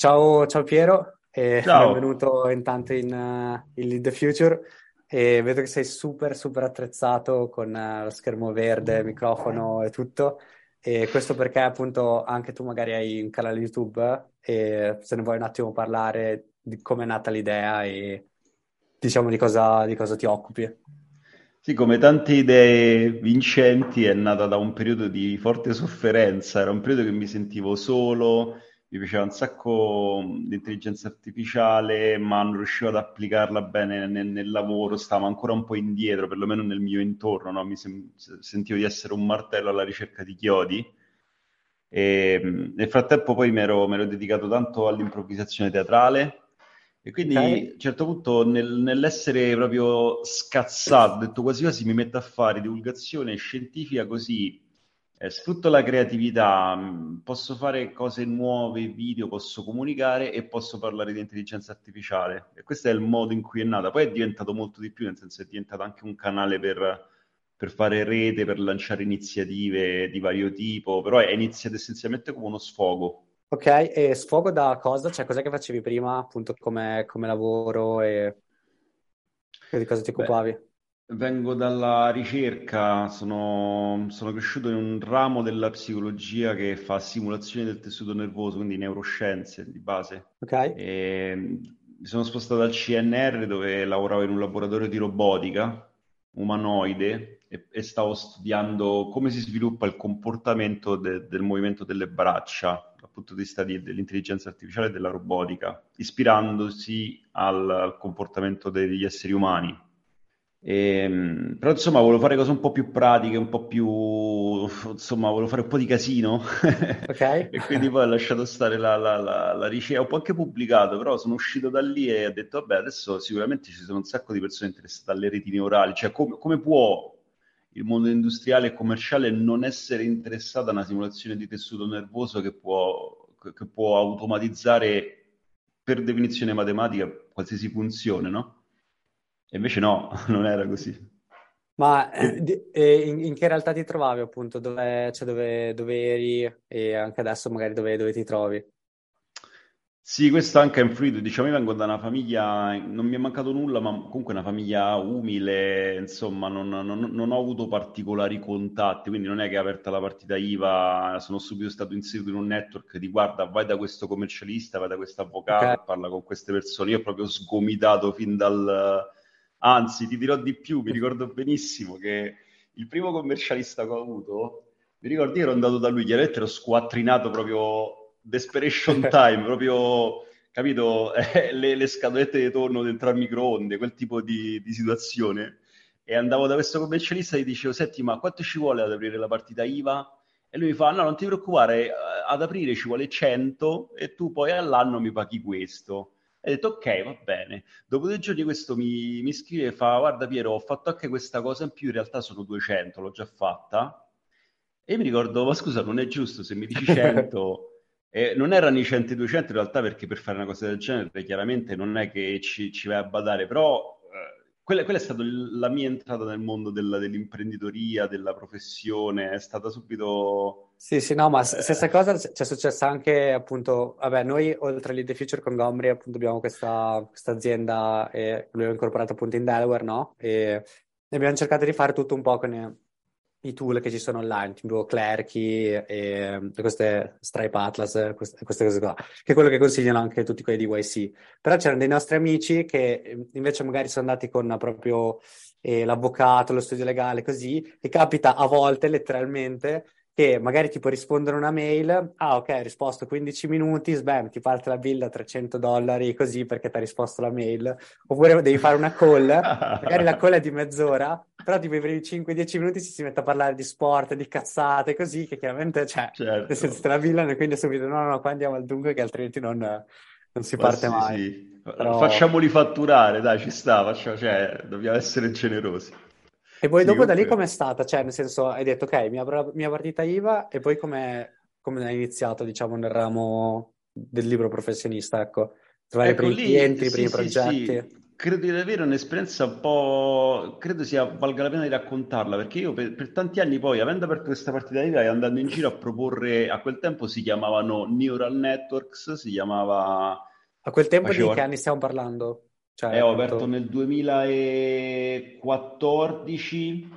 Ciao, ciao Piero, e Ciao, benvenuto intanto in, uh, in Lead the Future. E vedo che sei super, super attrezzato con uh, lo schermo verde, microfono e tutto. E questo perché appunto anche tu magari hai un canale YouTube e se ne vuoi un attimo parlare di come è nata l'idea e diciamo di cosa, di cosa ti occupi. sì, come tante idee vincenti è nata da un periodo di forte sofferenza, era un periodo che mi sentivo solo, mi piaceva un sacco l'intelligenza artificiale, ma non riuscivo ad applicarla bene nel, nel lavoro, stavo ancora un po' indietro, perlomeno nel mio intorno, no? Mi sem- sentivo di essere un martello alla ricerca di chiodi. E, mh, nel frattempo poi mi ero, mi ero dedicato tanto all'improvvisazione teatrale e quindi a un certo punto nel- nell'essere proprio scazzato, ho detto quasi quasi mi metto a fare divulgazione scientifica così eh, sfrutto la creatività, mh, posso fare cose nuove, video, posso comunicare e posso parlare di intelligenza artificiale. E questo è il modo in cui è nata. Poi è diventato molto di più, nel senso è diventato anche un canale per, per fare rete, per lanciare iniziative di vario tipo, però è iniziato essenzialmente come uno sfogo. Ok, e sfogo da cosa? Cioè, cos'è che facevi prima, appunto, come, come lavoro e, e di cosa ti Beh, occupavi? Vengo dalla ricerca, sono, sono cresciuto in un ramo della psicologia che fa simulazioni del tessuto nervoso, quindi neuroscienze di base. Ok? E mi sono spostato al CNR dove lavoravo in un laboratorio di robotica umanoide e, e stavo studiando come si sviluppa il comportamento de- del movimento delle braccia dal punto di vista di- dell'intelligenza artificiale e della robotica, ispirandosi al, al comportamento degli esseri umani. Ehm, però insomma volevo fare cose un po' più pratiche, un po' più insomma volevo fare un po' di casino Ok? e quindi poi ho lasciato stare la, la, la, la ricerca, ho un po' anche pubblicato, però sono uscito da lì e ho detto vabbè adesso sicuramente ci sono un sacco di persone interessate alle reti neurali, cioè come, come può il mondo industriale e commerciale non essere interessato a una simulazione di tessuto nervoso che può, che può automatizzare per definizione matematica qualsiasi funzione, no? E invece no, non era così. Ma eh, in, in che realtà ti trovavi appunto? Dove, cioè dove, dove eri e anche adesso magari dove, dove ti trovi? Sì, questo anche è influito, diciamo, io vengo da una famiglia, non mi è mancato nulla, ma comunque una famiglia umile, insomma, non, non- non ho avuto particolari contatti, quindi non è che aperta la partita IVA, sono subito stato inserito in un network di guarda, vai da questo commercialista, vai da questo avvocato e parla con queste persone. Io ho proprio sgomitato fin dal... Anzi, ti dirò di più, mi ricordo benissimo che il primo commercialista che ho avuto, mi ricordo io ero andato da lui, chiaramente ero squattrinato proprio desperation time, proprio, capito, Eh, le, le scatolette di tonno dentro al microonde, quel tipo di, di situazione. E andavo da questo commercialista e gli dicevo, senti, ma quanto ci vuole ad aprire la partita IVA? E lui mi fa, no, non ti preoccupare, ad aprire ci vuole 100 e tu poi all'anno mi paghi questo. E ho detto, ok, va bene. Dopo due giorni questo mi, mi scrive e fa, guarda Piero, ho fatto anche questa cosa in più, in realtà sono 200, l'ho già fatta. E mi ricordo, ma scusa, non è giusto se mi dici 100, eh, non erano i 100 e i 200 in realtà perché per fare una cosa del genere chiaramente non è che ci, ci vai a badare, però eh, quella, quella è stata la mia entrata nel mondo della- dell'imprenditoria, della professione, è stata subito... Sì, sì, no, ma eh, stessa cosa c- ci è successa anche appunto, vabbè, noi oltre all'Id Future con Gomri appunto abbiamo questa, questa azienda e l'abbiamo incorporata appunto in Delaware, no? E abbiamo cercato di fare tutto un po' con i tool che ci sono online, tipo Clerky e, queste Stripe Atlas, queste, queste cose qua, che è quello che consigliano anche tutti quelli di YC. Però c'erano dei nostri amici che invece magari sono andati con proprio eh, l'avvocato, lo studio legale, così, e capita a volte letteralmente che magari tipo rispondono a una mail, ah ok, hai risposto 15 minuti, sbam, ti parte la bill a 300 dollari così perché ti ha risposto la mail, oppure devi fare una call, magari la call è di mezz'ora, però tipo i primi 5-10 minuti si, si mette a parlare di sport, di cazzate, così, che chiaramente, cioè, nel senso te certo. la billano e quindi subito no, no, no, qua andiamo al dunque che altrimenti non, non si Ma parte sì, mai. sì, Però... facciamoli fatturare, dai, ci sta, faccia- cioè, dobbiamo essere generosi. E poi Sì, dopo da lì com'è stata? Cioè, nel senso, hai detto, ok, mia, mia partita IVA e poi come hai iniziato, diciamo, nel ramo del libro professionista, ecco, trovare i Ecco primi lì, clienti, i sì, primi sì, sì, progetti. credo di avere un'esperienza un po'... credo sia valga la pena di raccontarla, perché io per, per tanti anni poi, avendo aperto questa partita di e andando in giro a proporre, a quel tempo si chiamavano Neural Networks, si chiamava... A quel tempo Facevo... di che anni stiamo parlando? Cioè, eh, ho aperto nel 2014,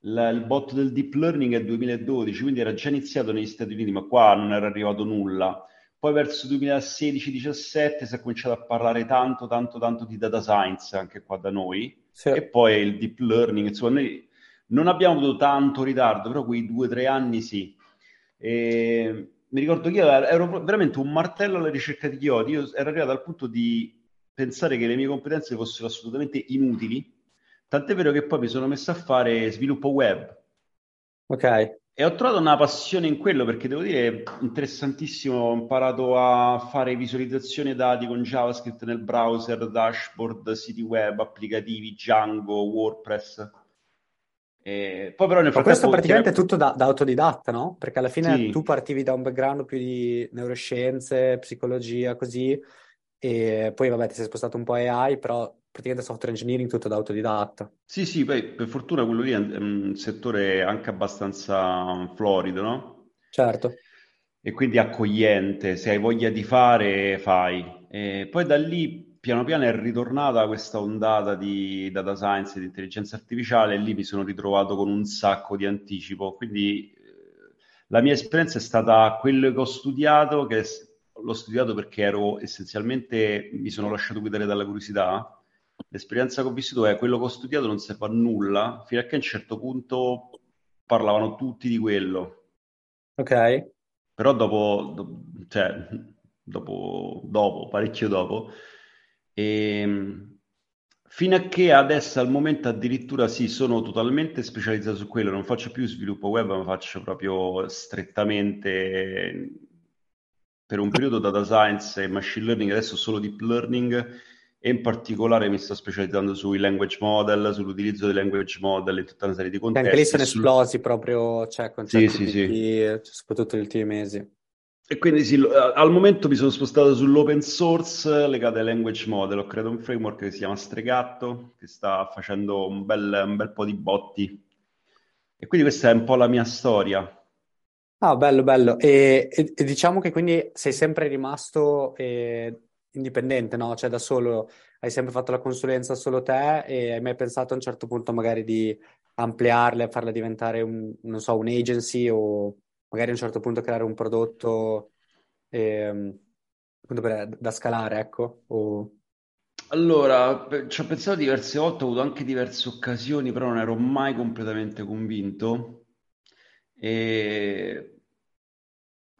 la, il bot del deep learning è 2012, quindi era già iniziato negli Stati Uniti, ma qua non era arrivato nulla. Poi verso 2016-17 si è cominciato a parlare tanto, tanto, tanto di data science anche qua da noi. Sì. E poi il deep learning, insomma, noi non abbiamo avuto tanto ritardo, però quei due o tre anni sì. E mi ricordo che io ero veramente un martello alla ricerca di chiodi, io ero arrivato al punto di pensare che le mie competenze fossero assolutamente inutili, tant'è vero che poi mi sono messo a fare sviluppo web. Ok. E ho trovato una passione in quello perché devo dire interessantissimo. Ho imparato a fare visualizzazione dati con JavaScript nel browser, dashboard, siti web, applicativi, Django, WordPress. E poi però nel Ma questo praticamente è tutto da, da, autodidatta, no? Perché alla fine sì. tu partivi da un background più di neuroscienze, psicologia, così, e poi vabbè ti sei spostato un po' a AI, però praticamente software engineering tutto da autodidatta. Sì, sì, poi per fortuna quello lì è un settore anche abbastanza florido, no? Certo. E quindi accogliente, se hai voglia di fare, fai. E poi da lì piano piano è ritornata questa ondata di data science e di intelligenza artificiale e lì mi sono ritrovato con un sacco di anticipo. Quindi eh, la mia esperienza è stata quello che ho studiato, che l'ho studiato perché ero essenzialmente, mi sono lasciato guidare dalla curiosità L'esperienza che ho vissuto è quello che ho studiato non serve a nulla, fino a che a un certo punto parlavano tutti di quello. Ok. Però dopo, do, cioè, dopo, dopo, parecchio dopo, e, ehm, fino a che adesso al momento addirittura sì, sono totalmente specializzato su quello, non faccio più sviluppo web, ma faccio proprio strettamente per un periodo data science e machine learning, adesso solo deep learning e in particolare mi sto specializzando sui language model, sull'utilizzo dei language model in tutta una serie di contesti. Anche lì sono sul... esplosi proprio, cioè, con sì, sì, sì. soprattutto negli ultimi mesi. E quindi sì, al momento mi sono spostato sull'open source legato ai language model. Ho creato un framework che si chiama Stregatto, che sta facendo un bel, un bel po' di botti. E quindi questa è un po' la mia storia. Ah, bello, bello. E, e, e diciamo che quindi sei sempre rimasto eh, indipendente, no? Cioè da solo, hai sempre fatto la consulenza solo te e hai mai pensato a un certo punto magari di ampliarla e farla diventare un, non so, un agency o magari a un certo punto creare un prodotto ehm, da scalare, ecco? O... Allora, ci ho pensato diverse volte, ho avuto anche diverse occasioni, però non ero mai completamente convinto. E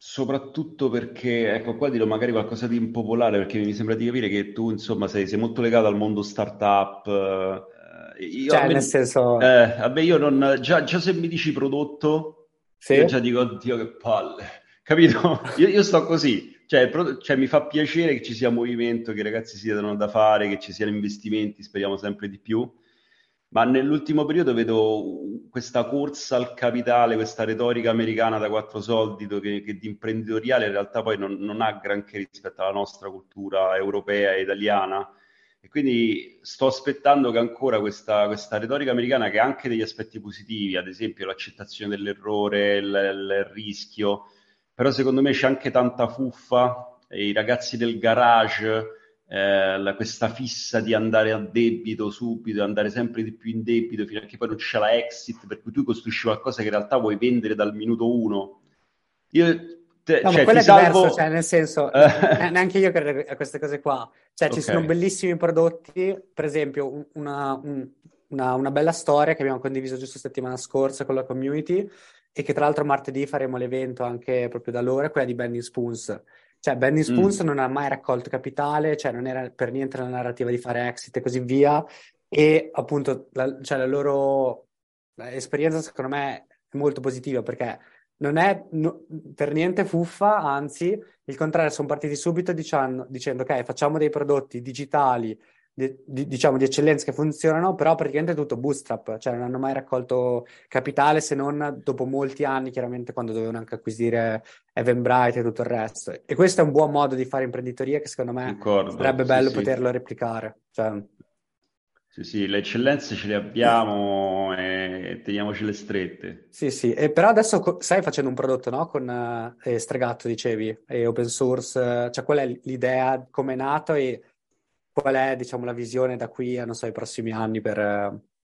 Soprattutto perché, ecco, qua dirò magari qualcosa di impopolare, perché mi sembra di capire che tu, insomma, sei, sei molto legato al mondo startup. Eh, io, cioè, me, nel senso... Eh, vabbè, io non... Già, già, se mi dici prodotto, sì? io già dico, oddio, che palle. Capito? io, io sto così. Cioè, cioè, mi fa piacere che ci sia movimento, che i ragazzi si diano da fare, che ci siano investimenti, speriamo sempre di più ma nell'ultimo periodo vedo questa corsa al capitale, questa retorica americana da quattro soldi che, che di imprenditoriale in realtà poi non, non, ha granché rispetto alla nostra cultura europea e italiana. E quindi sto aspettando che ancora questa, questa retorica americana, che ha anche degli aspetti positivi, ad esempio l'accettazione dell'errore, il, il rischio, però secondo me c'è anche tanta fuffa, i ragazzi del garage eh, la, questa fissa di andare a debito subito, andare sempre di più in debito fino a che poi non c'è la exit, per cui tu costruisci qualcosa che in realtà vuoi vendere dal minuto uno. Io te, no, cioè, ma quello è salvo... diverso, cioè, nel senso, eh. neanche io credo a queste cose qua. Cioè, ci okay. sono bellissimi prodotti, per esempio, una, una, una, bella storia che abbiamo condiviso giusto settimana scorsa con la community e che tra l'altro martedì faremo l'evento anche proprio da loro, quella di Bending Spoons cioè, Benny Spoons mm. non ha mai raccolto capitale, cioè non era per niente la narrativa di fare exit e così via. E appunto, la, cioè, la loro esperienza, secondo me, è molto positiva perché non è no, per niente fuffa, anzi, il contrario, sono partiti subito dicendo, dicendo ok, facciamo dei prodotti digitali di, di, diciamo, di eccellenze che funzionano, però praticamente tutto bootstrap, cioè non hanno mai raccolto capitale se non dopo molti anni, chiaramente quando dovevano anche acquisire Eventbrite e tutto il resto. E questo è un buon modo di fare imprenditoria che secondo me Concordo, sarebbe bello sì, poterlo sì. replicare. Cioè... Sì, sì, le eccellenze ce le abbiamo e teniamocele strette. Sì, sì, e però adesso stai facendo un prodotto, no? Con eh, Stregatto, dicevi, e open source, cioè qual è l'idea, come è nato e qual è, diciamo, la visione da qui a, non so, i prossimi anni per,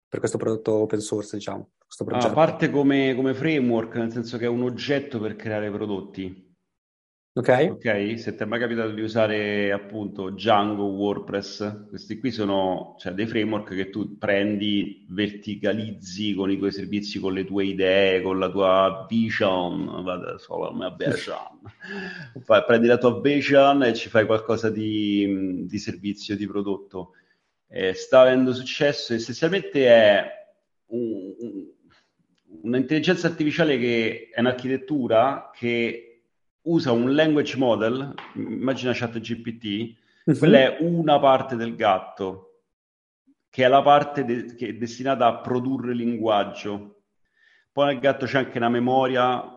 per questo prodotto open source, diciamo, questo progetto? Ah, parte come, come framework, nel senso che è un oggetto per creare prodotti. Ok. Ok, se ti è mai capitato di usare appunto Django, WordPress, questi qui sono cioè, dei framework che tu prendi, verticalizzi con i tuoi servizi, con le tue idee, con la tua vision, vado solo la mia vision. Fai, prendi la tua vision e ci fai qualcosa di, di servizio, di prodotto. Eh, sta avendo successo, essenzialmente è un, un, un'intelligenza artificiale che è un'architettura che usa un language model, immagina ChatGPT, uh-huh. quella è una parte del gatto, che è la parte de- che è destinata a produrre linguaggio. Poi nel gatto c'è anche una memoria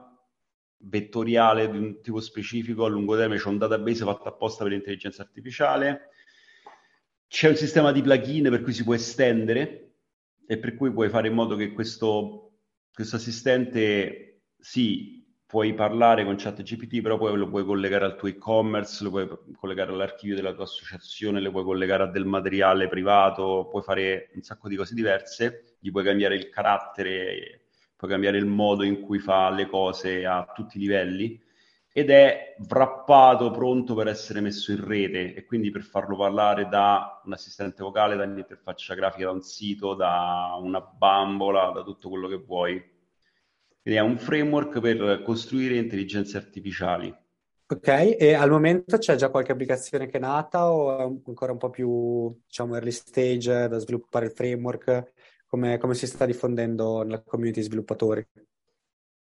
vettoriale di un tipo specifico, a lungo termine c'è un database fatto apposta per l'intelligenza artificiale, c'è un sistema di plugin per cui si può estendere e per cui puoi fare in modo che questo, questo assistente si puoi parlare con ChatGPT, però poi lo puoi collegare al tuo e-commerce, lo puoi collegare all'archivio della tua associazione, lo puoi collegare a del materiale privato, puoi fare un sacco di cose diverse, gli puoi cambiare il carattere, puoi cambiare il modo in cui fa le cose a tutti i livelli ed è wrappato, pronto per essere messo in rete e quindi per farlo parlare da un assistente vocale, da un'interfaccia grafica, da un sito, da una bambola, da tutto quello che vuoi quindi è un framework per costruire intelligenze artificiali. Ok, e al momento c'è già qualche applicazione che è nata o è ancora un po' più, diciamo, early stage da sviluppare il framework? Come, come si sta diffondendo nella community sviluppatori?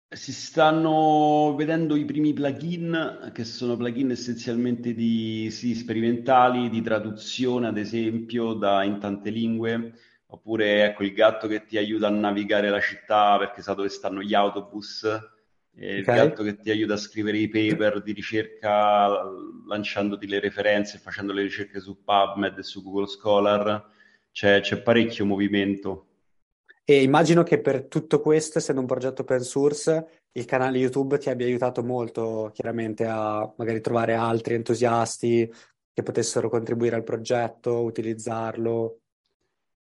Si stanno vedendo i primi plugin, che sono plugin essenzialmente di, sì, sperimentali, di traduzione, ad esempio, da, in tante lingue oppure ecco il gatto che ti aiuta a navigare la città perché sa dove stanno gli autobus, okay. il gatto che ti aiuta a scrivere i paper di ricerca lanciandoti le referenze, facendo le ricerche su PubMed e su Google Scholar, c'è, c'è parecchio movimento. E immagino che per tutto questo, essendo un progetto open source, il canale YouTube ti abbia aiutato molto, chiaramente, a magari trovare altri entusiasti che potessero contribuire al progetto, utilizzarlo.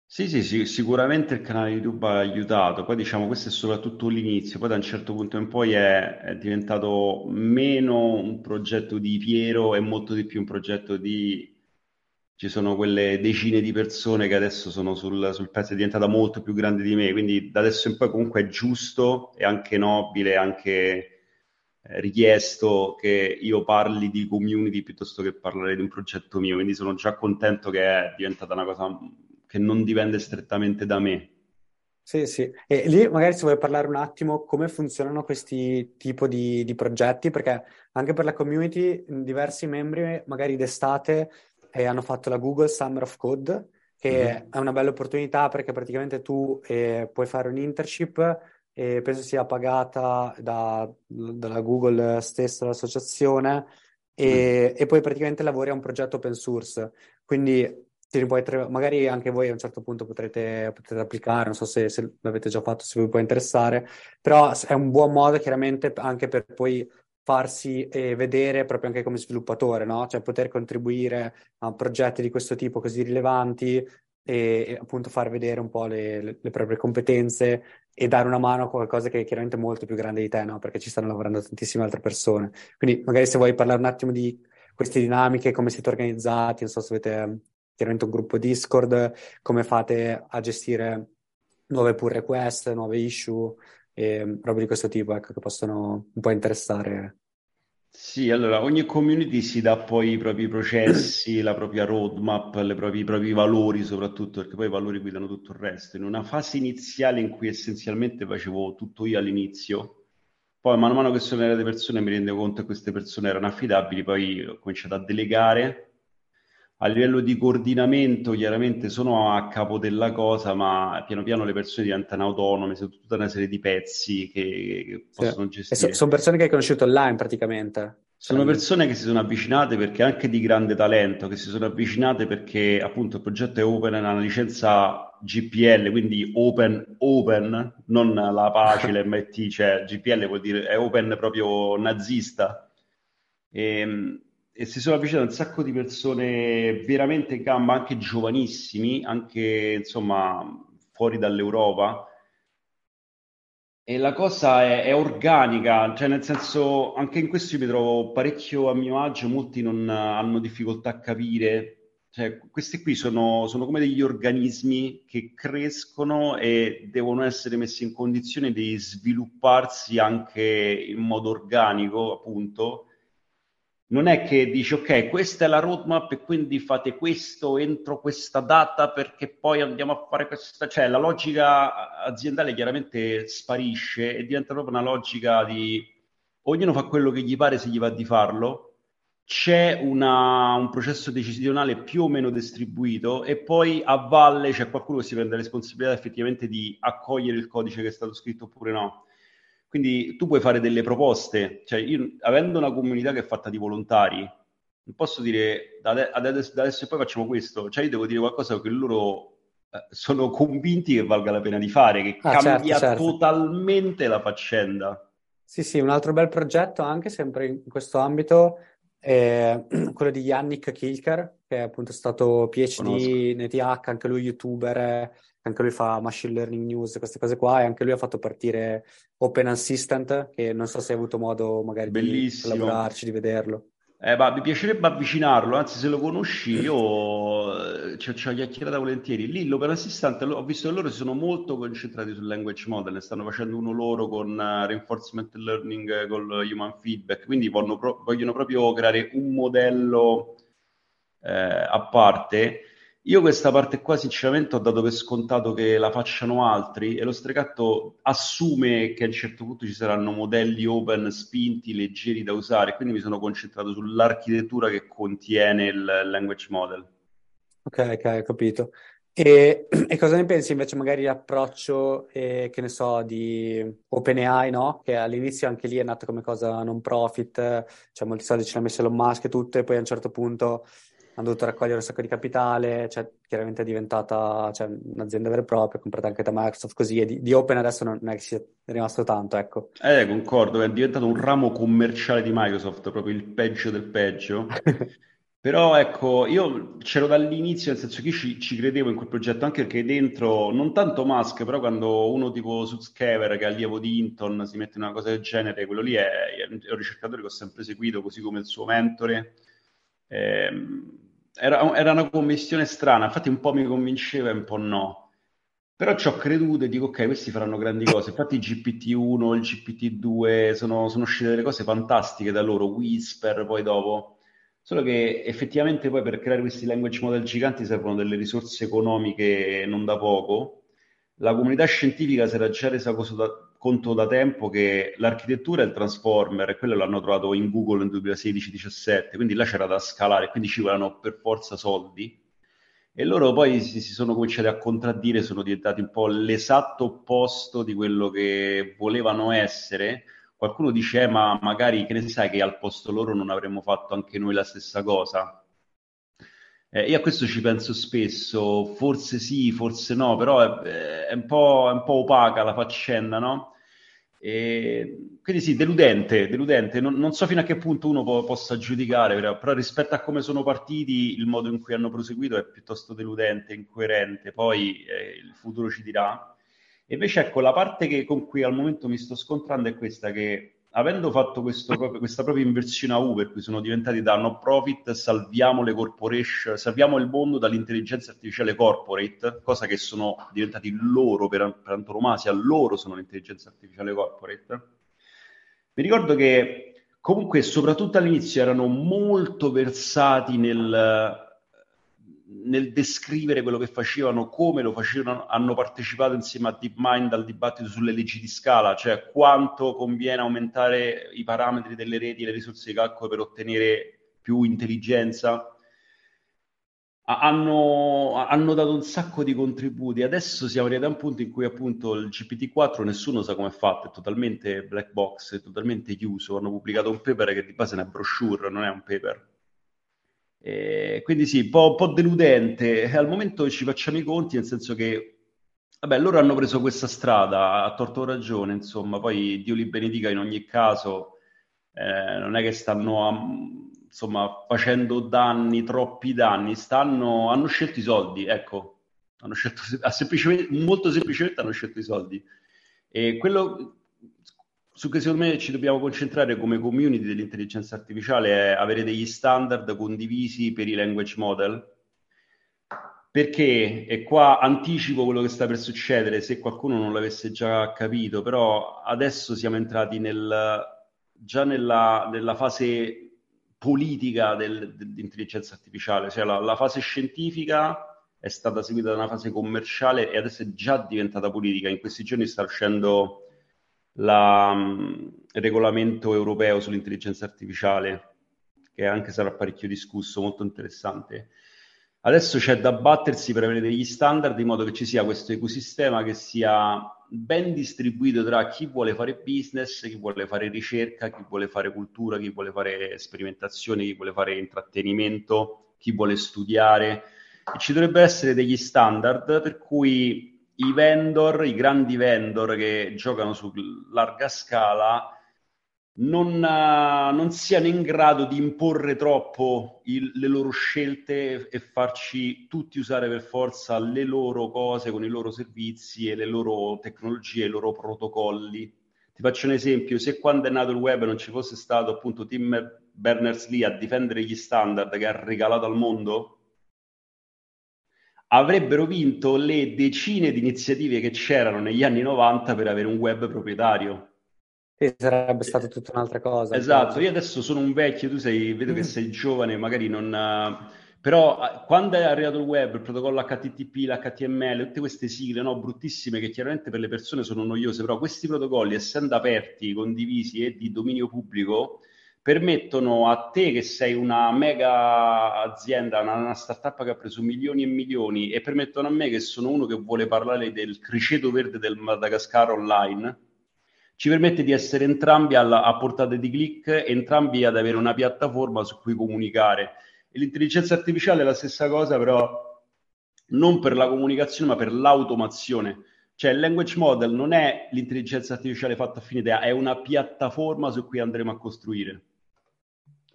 Sì, sì, sì, sicuramente il canale YouTube ha aiutato, poi diciamo questo è soprattutto l'inizio, poi da un certo punto in poi è, è diventato meno un progetto di Piero e molto di più un progetto di... Ci sono quelle decine di persone che adesso sono sul, sul pezzo, è diventata molto più grande di me, quindi da adesso in poi comunque è giusto e anche nobile, anche eh, richiesto che io parli di community piuttosto che parlare di un progetto mio, quindi sono già contento che è diventata una cosa che non dipende strettamente da me. Sì, sì. E lì magari se vuoi parlare un attimo come funzionano questi tipi di, di progetti, perché anche per la community diversi membri magari d'estate eh, hanno fatto la Google Summer of Code, che mm-hmm. è una bella opportunità perché praticamente tu eh, puoi fare un internship e penso sia pagata da, dalla Google stessa, l'associazione, e, mm. e poi praticamente lavori a un progetto open source. Quindi tre... magari anche voi a un certo punto potrete, potrete applicare, non so se, se, l'avete già fatto, se vi può interessare, però è un buon modo chiaramente anche per poi farsi eh, vedere proprio anche come sviluppatore, no? Cioè poter contribuire a progetti di questo tipo così rilevanti e, e appunto far vedere un po' le, le, le, proprie competenze e dare una mano a qualcosa che è chiaramente molto più grande di te, no? Perché ci stanno lavorando tantissime altre persone. Quindi magari se vuoi parlare un attimo di queste dinamiche, come siete organizzati, non so se avete chiaramente un gruppo Discord, come fate a gestire nuove pull request, nuove issue e robe di questo tipo, ecco, che possono un po' interessare. Sì, allora ogni community si dà poi i propri processi, la propria roadmap, proprie, i propri valori soprattutto, perché poi i valori guidano tutto il resto. In una fase iniziale in cui essenzialmente facevo tutto io all'inizio, poi man mano che sono arrivate persone mi rendevo conto che queste persone erano affidabili, poi ho cominciato a delegare a livello di coordinamento chiaramente sono a capo della cosa, ma piano piano le persone diventano autonome, sono tutta una serie di pezzi che, che possono sì. gestire. So, sono persone che hai conosciuto online praticamente. Sono persone che si sono avvicinate perché anche di grande talento, che si sono avvicinate perché appunto il progetto è open, ha una licenza GPL, quindi open open, non la pace, l'MIT, cioè GPL vuol dire è open proprio nazista. E, ehm, e si sono avvicinate un sacco di persone veramente in gamba, anche giovanissimi, anche insomma fuori dall'Europa e la cosa è, è, organica, cioè nel senso, anche in questo io mi trovo parecchio a mio agio, molti non hanno difficoltà a capire. Cioè, questi qui sono, sono come degli organismi che crescono e devono essere messi in condizione di svilupparsi anche in modo organico, appunto, non è che dici ok, questa è la roadmap e quindi fate questo entro questa data perché poi andiamo a fare questa, cioè la logica aziendale chiaramente sparisce e diventa proprio una logica di ognuno fa quello che gli pare se gli va di farlo, c'è una, un processo decisionale più o meno distribuito e poi a valle c'è qualcuno che si prende la responsabilità effettivamente di accogliere il codice che è stato scritto oppure no. Quindi tu puoi fare delle proposte, cioè io avendo una comunità che è fatta di volontari, non posso dire da, adesso, da adesso e poi facciamo questo, cioè io devo dire qualcosa che loro eh, sono convinti che valga la pena di fare, che ah, cambia certo, certo. totalmente la faccenda. Sì, sì, un altro bel progetto anche sempre in questo ambito è quello di Yannick Kilker, che è appunto stato PhD Conosco. in ETH, anche lui youtuber, anche lui fa machine learning news, queste cose qua, e anche lui ha fatto partire Open Assistant, che non so se hai avuto modo magari Bellissimo. di collaborarci, di vederlo. Eh, ma mi piacerebbe avvicinarlo, anzi se lo conosci io eh, ci ho chiacchierato volentieri. Lì l'Open Assistant, ho visto che loro si sono molto concentrati sul language model, ne stanno facendo uno loro con uh, reinforcement learning, con human feedback, quindi vogliono, pro- vogliono proprio creare un modello eh, a parte io questa parte qua sinceramente ho dato per scontato che la facciano altri e lo stregatto assume che a un certo punto ci saranno modelli open spinti, leggeri da usare, quindi mi sono concentrato sull'architettura che contiene il language model. Ok, ok, capito. E, e cosa ne pensi invece magari l'approccio, eh, che ne so, di OpenAI, no? Che all'inizio anche lì è nato come cosa non profit, cioè molti soldi ce l'ha messo Elon Musk e tutto, e poi a un certo punto hanno dovuto raccogliere un sacco di capitale, cioè chiaramente è diventata cioè, un'azienda vera e propria, comprata anche da Microsoft così, e di, di Open adesso non, non, è che sia rimasto tanto, ecco. Eh, concordo, è diventato un ramo commerciale di Microsoft, proprio il peggio del peggio. Però ecco, io c'ero dall'inizio, nel senso che io ci, ci, credevo in quel progetto, anche perché dentro, non tanto Musk, però quando uno tipo Sutskever, che è allievo di Inton, si mette in una cosa del genere, quello lì è, è un ricercatore che ho sempre seguito, così come il suo mentore. Ehm, era, era, una commissione strana, infatti un po' mi convinceva e un po' no. Però ci ho creduto e dico, ok, questi faranno grandi cose. Infatti il GPT-1, il GPT-2, sono, sono uscite delle cose fantastiche da loro, Whisper poi dopo. Solo che effettivamente poi per creare questi language model giganti servono delle risorse economiche non da poco. La comunità scientifica si era già resa da, conto da tempo che l'architettura è il transformer e quello l'hanno trovato in Google nel 2016-17, quindi là c'era da scalare, quindi ci volevano per forza soldi. E loro poi si, si sono cominciati a contraddire, sono diventati un po' l'esatto opposto di quello che volevano essere. Qualcuno dice, eh, ma magari che ne sai che al posto loro non avremmo fatto anche noi la stessa cosa. Eh, io a questo ci penso spesso, forse sì, forse no, però è, è, un, po', è un po' opaca la faccenda, no? E quindi sì, deludente, deludente. Non, non, so fino a che punto uno po- possa giudicare, però, però, rispetto a come sono partiti, il modo in cui hanno proseguito è piuttosto deludente, incoerente. Poi eh, il futuro ci dirà. E invece ecco, la parte che, con cui al momento mi sto scontrando è questa che avendo fatto questo, questa propria inversione a U, per cui sono diventati da no profit, salviamo le corporation, salviamo il mondo dall'intelligenza artificiale corporate, cosa che sono diventati loro per, per antonomasia, loro sono l'intelligenza artificiale corporate. Mi ricordo che comunque, soprattutto all'inizio, erano molto versati nel nel descrivere quello che facevano, come lo facevano, hanno partecipato insieme a DeepMind al dibattito sulle leggi di scala, cioè quanto conviene aumentare i parametri delle reti e le risorse di calcolo per ottenere più intelligenza. hanno, hanno, dato un sacco di contributi. Adesso siamo arrivati a un punto in cui appunto il GPT-4 nessuno sa come è fatto, è totalmente black box, è totalmente chiuso. Hanno pubblicato un paper che di base è una brochure, non è un paper. E quindi sì, un po', po' deludente. Al momento ci facciamo i conti, nel senso che Vabbè, loro hanno preso questa strada, a torto ragione, insomma, poi Dio li benedica in ogni caso, eh, non è che stanno a, insomma, facendo danni, troppi danni, stanno, hanno scelto i soldi, ecco, hanno scelto, semplicemente, molto semplicemente hanno scelto i soldi. E quello su cui secondo me ci dobbiamo concentrare come community dell'intelligenza artificiale è avere degli standard condivisi per i language model, perché, e qua anticipo quello che sta per succedere, se qualcuno non l'avesse già capito, però adesso siamo entrati nel, già nella, nella fase politica del, dell'intelligenza artificiale, cioè la, la, fase scientifica è stata seguita da una fase commerciale e adesso è già diventata politica. In questi giorni sta uscendo la, il regolamento europeo sull'intelligenza artificiale, che anche sarà parecchio discusso, molto interessante. Adesso c'è da battersi per avere degli standard in modo che ci sia questo ecosistema che sia ben distribuito tra chi vuole fare business, chi vuole fare ricerca, chi vuole fare cultura, chi vuole fare sperimentazione, chi vuole fare intrattenimento, chi vuole studiare. E ci dovrebbero essere degli standard per cui i vendor, i grandi vendor che giocano su larga scala, non, uh, non, siano in grado di imporre troppo il, le loro scelte e farci tutti usare per forza le loro cose con i loro servizi e le loro tecnologie, i loro protocolli. Ti faccio un esempio, se quando è nato il web non ci fosse stato appunto Tim Berners-Lee a difendere gli standard che ha regalato al mondo, avrebbero vinto le decine di iniziative che c'erano negli anni 90 per avere un web proprietario sì, sarebbe stata tutta un'altra cosa. Esatto, io adesso sono un vecchio, tu sei, vedo che mm. sei giovane, magari non... Però quando è arrivato il web, il protocollo HTTP, l'HTML, tutte queste sigle no, bruttissime che chiaramente per le persone sono noiose, però questi protocolli, essendo aperti, condivisi e di dominio pubblico, permettono a te che sei una mega azienda, una, una startup che ha preso milioni e milioni, e permettono a me che sono uno che vuole parlare del criceto verde del Madagascar online, ci permette di essere entrambi alla, a portata di click, entrambi ad avere una piattaforma su cui comunicare. E l'intelligenza artificiale è la stessa cosa, però non per la comunicazione, ma per l'automazione. Cioè il language model non è l'intelligenza artificiale fatta a fine idea, è una piattaforma su cui andremo a costruire.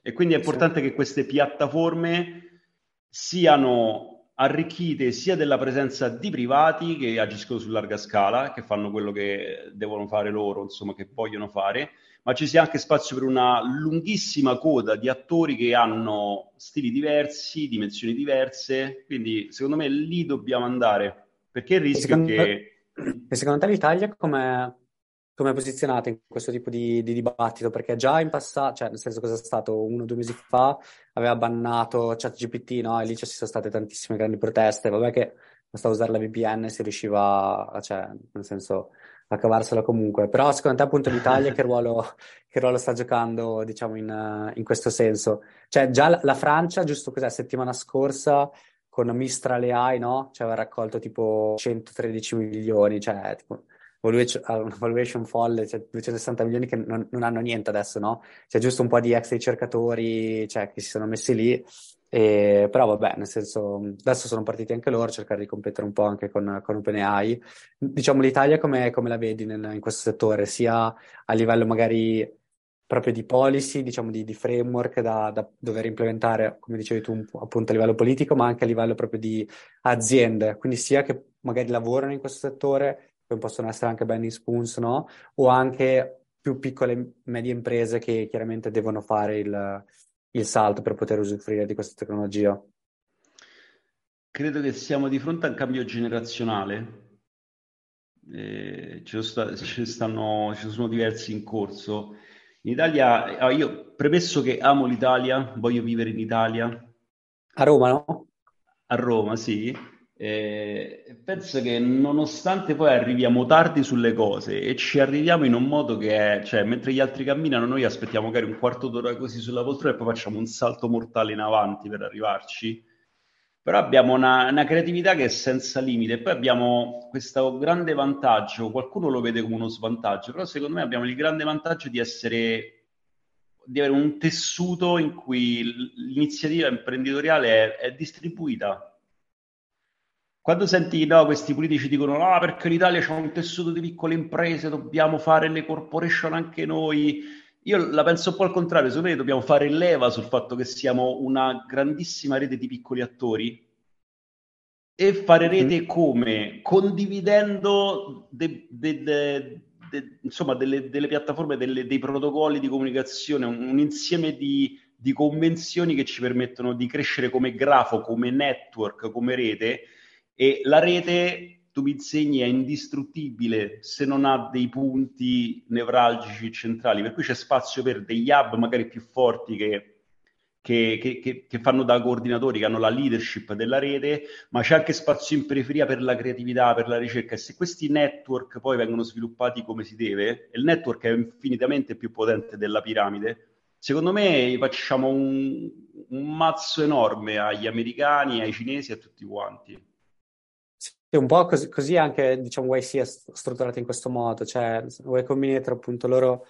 E quindi è importante sì. che queste piattaforme siano arricchite sia della presenza di privati che agiscono su larga scala, che fanno quello che devono fare loro, insomma, che vogliono fare, ma ci sia anche spazio per una lunghissima coda di attori che hanno stili diversi, dimensioni diverse, quindi secondo me lì dobbiamo andare, perché il rischio secondo, che... E secondo te l'Italia come come posizionate in questo tipo di, di, dibattito? Perché già in passato, cioè nel senso cosa è stato uno o due mesi fa, aveva bannato ChatGPT, no? E lì ci sono state tantissime grandi proteste. Vabbè che basta usare la VPN si riusciva, cioè, nel senso, a cavarsela comunque. Però secondo te appunto l'Italia che ruolo, che ruolo sta giocando, diciamo, in, in, questo senso? Cioè già la, la Francia, giusto cos'è, settimana scorsa con Mistral AI, no? Cioè aveva raccolto tipo 113 milioni, cioè tipo valuation, valuation folle, cioè 260 milioni che non, non, hanno niente adesso, no? C'è giusto un po' di ex ricercatori, cioè, che si sono messi lì, e, però vabbè, nel senso, adesso sono partiti anche loro a cercare di competere un po' anche con, con OpenAI. Diciamo, l'Italia come, come la vedi nel, in questo settore, sia a livello magari proprio di policy, diciamo di, di framework da, da, dover implementare, come dicevi tu, appunto a livello politico, ma anche a livello proprio di aziende, quindi sia che magari lavorano in questo settore, come possono essere anche Benny Spoons, no? O anche più piccole medie imprese che chiaramente devono fare il, il salto per poter usufruire di questa tecnologia. Credo che siamo di fronte a un cambio generazionale. Eh, ci, sta, ci, stanno, ci sono diversi in corso. In Italia, ah, io premesso che amo l'Italia, voglio vivere in Italia. A Roma, no? A Roma, sì. Eh, penso che nonostante poi arriviamo tardi sulle cose e ci arriviamo in un modo che è, cioè, mentre gli altri camminano, noi aspettiamo magari un quarto d'ora così sulla poltrona e poi facciamo un salto mortale in avanti per arrivarci. però abbiamo una, una, creatività che è senza limite. Poi abbiamo questo grande vantaggio, qualcuno lo vede come uno svantaggio, però secondo me abbiamo il grande vantaggio di essere, di avere un tessuto in cui l'iniziativa imprenditoriale è, è distribuita. Quando senti no, questi politici dicono no, perché l'Italia c'è un tessuto di piccole imprese, dobbiamo fare le corporation anche noi, io la penso un po' al contrario, secondo me dobbiamo fare leva sul fatto che siamo una grandissima rete di piccoli attori e fare mm-hmm. rete come? Condividendo de, de, de, insomma, delle, delle piattaforme, delle, dei protocolli di comunicazione, un, un insieme di, di convenzioni che ci permettono di crescere come grafo, come network, come rete e la rete tu mi insegni è indistruttibile se non ha dei punti nevralgici centrali, per cui c'è spazio per degli hub magari più forti che, che, che, che, fanno da coordinatori, che hanno la leadership della rete, ma c'è anche spazio in periferia per la creatività, per la ricerca e se questi network poi vengono sviluppati come si deve, il network è infinitamente più potente della piramide, secondo me facciamo un, un mazzo enorme agli americani, ai cinesi e a tutti quanti. Sì, un po' così, così anche, diciamo, YC è strutturato in questo modo, cioè Y Combinator, appunto, loro,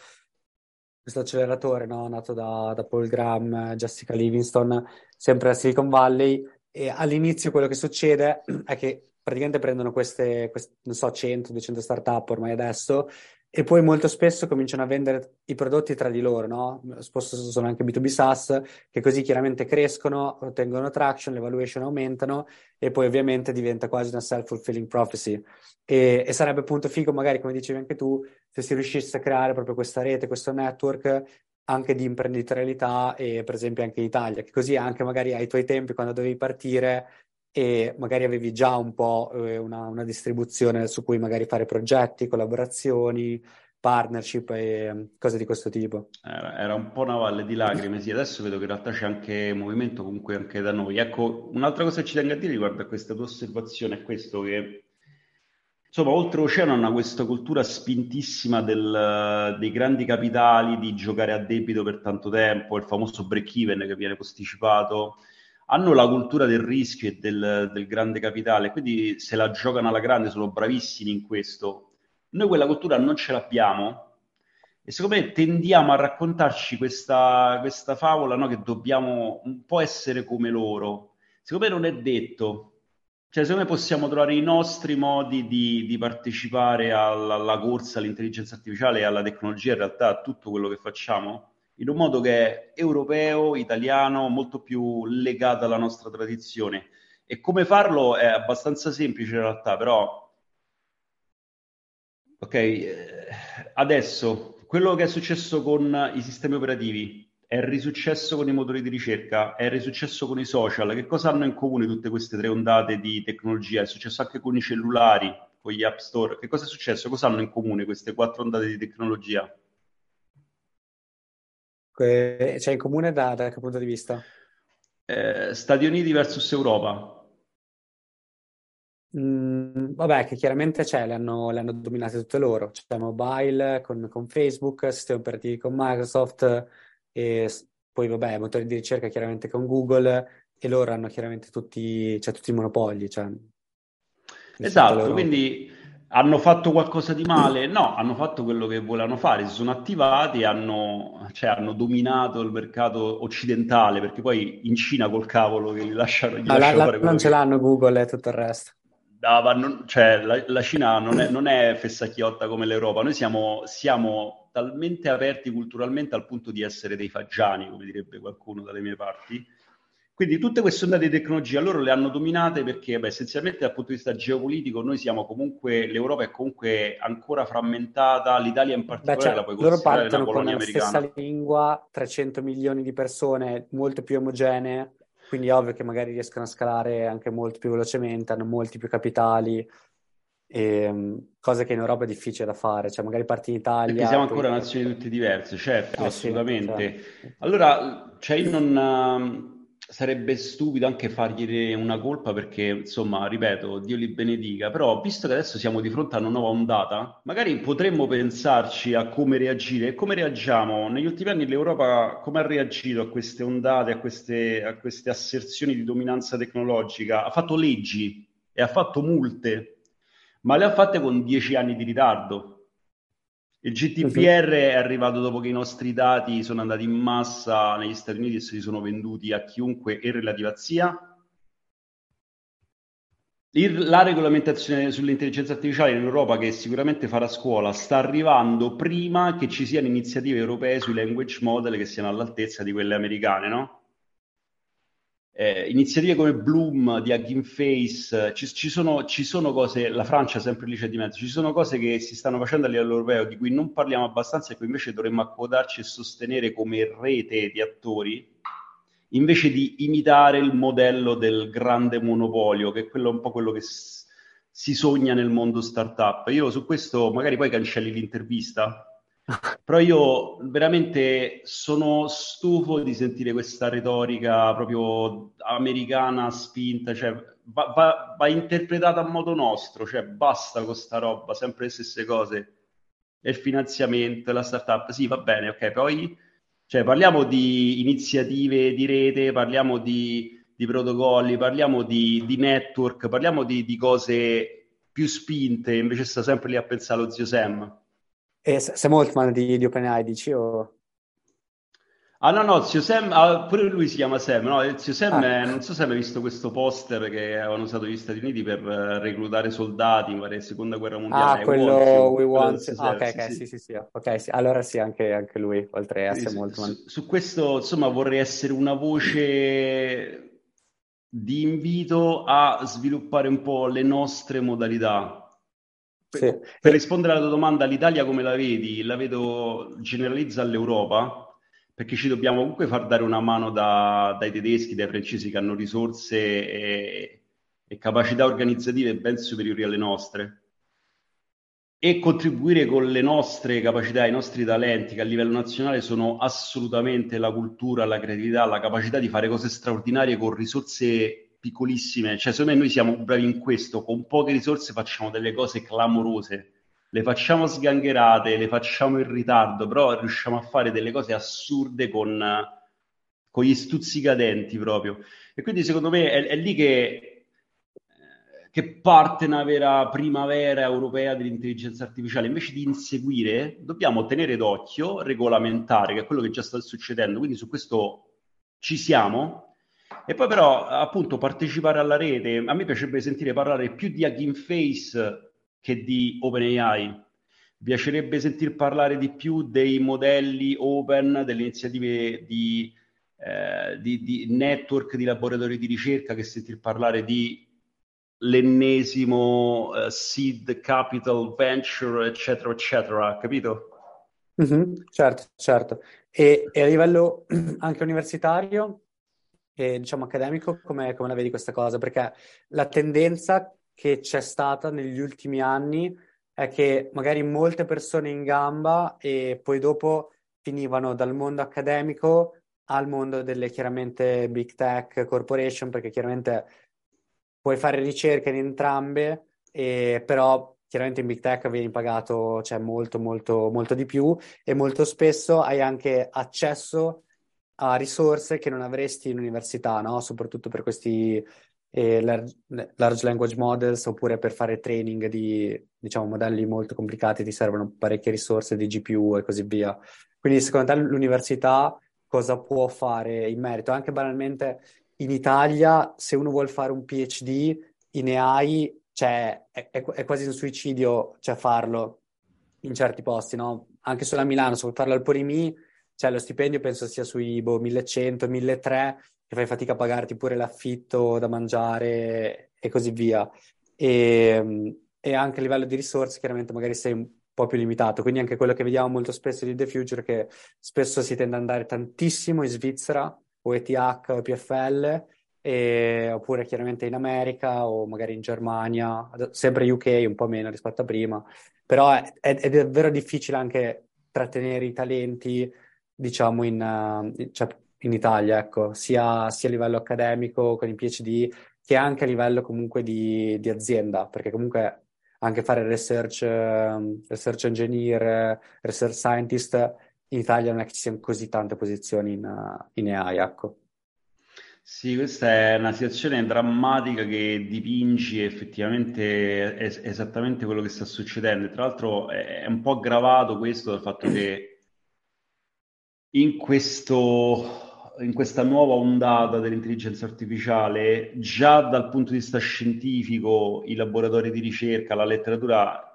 questo acceleratore, no? nato da, da Paul Graham, Jessica Livingston, sempre a Silicon Valley, e all'inizio quello che succede è che praticamente prendono queste, queste non so, 100, 200 startup ormai adesso, e poi molto spesso cominciano a vendere i prodotti tra di loro, no? Spesso sono anche B2B SaaS, che così chiaramente crescono, ottengono traction, le valuation aumentano e poi ovviamente diventa quasi una self-fulfilling prophecy. E, e, sarebbe appunto figo, magari come dicevi anche tu, se si riuscisse a creare proprio questa rete, questo network anche di imprenditorialità e per esempio anche in Italia, che così anche magari ai tuoi tempi quando dovevi partire e magari avevi già un po' eh, una, una, distribuzione su cui magari fare progetti, collaborazioni, partnership e cose di questo tipo. Era, era, un po' una valle di lacrime, sì, adesso vedo che in realtà c'è anche movimento comunque anche da noi. Ecco, un'altra cosa che ci tengo a dire riguardo a questa tua osservazione è questo che Insomma, oltreoceano hanno questa cultura spintissima del, dei grandi capitali, di giocare a debito per tanto tempo, il famoso break-even che viene posticipato, hanno la cultura del rischio e del, del, grande capitale, quindi se la giocano alla grande, sono bravissimi in questo. Noi quella cultura non ce l'abbiamo e secondo me tendiamo a raccontarci questa, questa favola no, che dobbiamo un po' essere come loro. Secondo me non è detto. Cioè, secondo me possiamo trovare i nostri modi di, di partecipare alla, alla corsa all'intelligenza artificiale e alla tecnologia, in realtà a tutto quello che facciamo in un modo che è europeo, italiano, molto più legato alla nostra tradizione. E come farlo è abbastanza semplice in realtà, però... Ok, eh, adesso quello che è successo con i sistemi operativi è risuccesso con i motori di ricerca, è risuccesso con i social. Che cosa hanno in comune tutte queste tre ondate di tecnologia? È successo anche con i cellulari, con gli app store. Che cosa è successo? Cosa hanno in comune queste quattro ondate di tecnologia? C'è in comune da, da che punto di vista? Eh, Stati Uniti versus Europa. Mm, vabbè, che chiaramente c'è, le hanno, le hanno dominate tutte loro. C'è mobile con, con Facebook, sistemi operativi con Microsoft e poi vabbè, motori di ricerca chiaramente con Google e loro hanno chiaramente tutti, cioè, tutti i monopoli. Cioè, esatto, quindi hanno fatto qualcosa di male? No, hanno fatto quello che volevano fare, si sono attivati, hanno, cioè, hanno dominato il mercato occidentale, perché poi in Cina col cavolo che li lasciano, gli lasciano la, la, Non ce l'hanno Google e tutto il resto. No, non, cioè, la, la, Cina non è, non è fessacchiotta come l'Europa, noi siamo, siamo talmente aperti culturalmente al punto di essere dei fagiani, come direbbe qualcuno dalle mie parti, quindi tutte queste ondate di tecnologia loro le hanno dominate perché beh, essenzialmente dal punto di vista geopolitico noi siamo comunque, l'Europa è comunque ancora frammentata, l'Italia in particolare beh, cioè, la puoi considerare loro partono con la stessa lingua, 300 milioni di persone molto più omogenee, quindi è ovvio che magari riescono a scalare anche molto più velocemente, hanno molti più capitali, e, ehm, cosa che in Europa è difficile da fare, cioè magari parti in Italia. Perché siamo ancora poi... nazioni tutte diverse, certo, eh, assolutamente. Sì, cioè... Allora, cioè io non sarebbe stupido anche fargli una colpa perché, insomma, ripeto, Dio li benedica, però visto che adesso siamo di fronte a una nuova ondata, magari potremmo pensarci a come reagire e come reagiamo. Negli ultimi anni l'Europa come ha reagito a queste ondate, a queste, a queste asserzioni di dominanza tecnologica? Ha fatto leggi e ha fatto multe, ma le ha fatte con dieci anni di ritardo. Il GDPR è arrivato dopo che i nostri dati sono andati in massa negli Stati Uniti e si sono venduti a chiunque e relativa zia. La regolamentazione sull'intelligenza artificiale in Europa, che sicuramente farà scuola, sta arrivando prima che ci siano iniziative europee sui language model che siano all'altezza di quelle americane, no? Eh, iniziative come Bloom di Hugging Face, ci, ci, sono, ci, sono, cose, la Francia sempre lì c'è di mezzo, ci sono cose che si stanno facendo a livello europeo di cui non parliamo abbastanza e che invece dovremmo accodarci e sostenere come rete di attori, invece di imitare il modello del grande monopolio, che è quello un po' quello che s- si sogna nel mondo startup. Io su questo magari poi cancelli l'intervista, però io veramente sono stufo di sentire questa retorica proprio americana spinta, cioè va, va, va interpretata a modo nostro, cioè basta con sta roba, sempre le stesse cose. Il finanziamento, la startup, sì, va bene, ok, poi cioè, parliamo di iniziative di rete, parliamo di, di protocolli, parliamo di, di network, parliamo di, di, cose più spinte, invece sta sempre lì a pensare allo zio Sam. E Sam Altman di, di OpenAI, dici? O... Ah no, no, zio Sam, ah, pure lui si chiama Sam, no? Il zio Sam, ah. è, non so se hai visto questo poster che avevano usato gli Stati Uniti per uh, reclutare soldati, in pare, seconda guerra mondiale. Ah, quello want, We Want, ah, ok, ok, sì, sì, sì, ok, sì. allora sì, anche, anche lui, oltre a Sam Altman. Su, su questo, insomma, vorrei essere una voce di invito a sviluppare un po' le nostre modalità, sì. Per rispondere alla tua domanda, l'Italia come la vedi? La vedo generalizza all'Europa, perché ci dobbiamo comunque far dare una mano da, dai tedeschi, dai francesi che hanno risorse e, e capacità organizzative ben superiori alle nostre e contribuire con le nostre capacità, i nostri talenti che a livello nazionale sono assolutamente la cultura, la creatività, la capacità di fare cose straordinarie con risorse piccolissime, cioè secondo me noi siamo bravi in questo, con poche risorse facciamo delle cose clamorose, le facciamo sgangherate, le facciamo in ritardo, però riusciamo a fare delle cose assurde con, con gli stuzzicadenti proprio. E quindi secondo me è, è lì che, che parte una vera primavera europea dell'intelligenza artificiale. Invece di inseguire, dobbiamo tenere d'occhio, regolamentare, che è quello che già sta succedendo. Quindi su questo ci siamo, e poi però, appunto, partecipare alla rete, a me piacerebbe sentire parlare più di Hugging Face che di OpenAI. Piacerebbe sentir parlare di più dei modelli open, delle iniziative di, eh, di, di network, di laboratori di ricerca, che sentir parlare di l'ennesimo uh, seed capital venture, eccetera, eccetera, capito? Mm-hmm, certo, certo. E, e, a livello anche universitario, e, diciamo, accademico, come, come la vedi questa cosa? Perché la tendenza che c'è stata negli ultimi anni è che magari molte persone in gamba e poi dopo finivano dal mondo accademico al mondo delle chiaramente big tech corporation, perché chiaramente puoi fare ricerche in entrambe, e, però chiaramente in big tech vieni pagato cioè, molto, molto, molto di più e molto spesso hai anche accesso a risorse che non avresti in università, no? Soprattutto per questi eh, large, large, language models oppure per fare training di, diciamo, modelli molto complicati ti servono parecchie risorse di GPU e così via. Quindi secondo te l'università cosa può fare in merito? Anche banalmente in Italia, se uno vuole fare un PhD in AI, cioè, è, è, è quasi un suicidio cioè, farlo in certi posti, no? Anche solo a Milano, se vuoi farlo al Porimi cioè lo stipendio penso sia sui boh, 1100, 1300, che fai fatica a pagarti pure l'affitto da mangiare e così via. E, e anche a livello di risorse, chiaramente magari sei un po' più limitato. Quindi anche quello che vediamo molto spesso di The Future, che spesso si tende ad andare tantissimo in Svizzera o ETH o EPFL, e, oppure chiaramente in America o magari in Germania, sempre UK un po' meno rispetto a prima, però è, è, è davvero difficile anche trattenere i talenti diciamo, in, uh, cioè, in Italia, ecco, sia, sia, a livello accademico con i PhD che anche a livello comunque di, di azienda, perché comunque anche fare research, ehm, research engineer, research scientist, in Italia non è che ci siano così tante posizioni in, in AI, ecco. Sì, questa è una situazione drammatica che dipingi effettivamente è esattamente quello che sta succedendo. Tra l'altro è un po' aggravato questo dal fatto che in questo in questa nuova ondata dell'intelligenza artificiale, già dal punto di vista scientifico, i laboratori di ricerca, la letteratura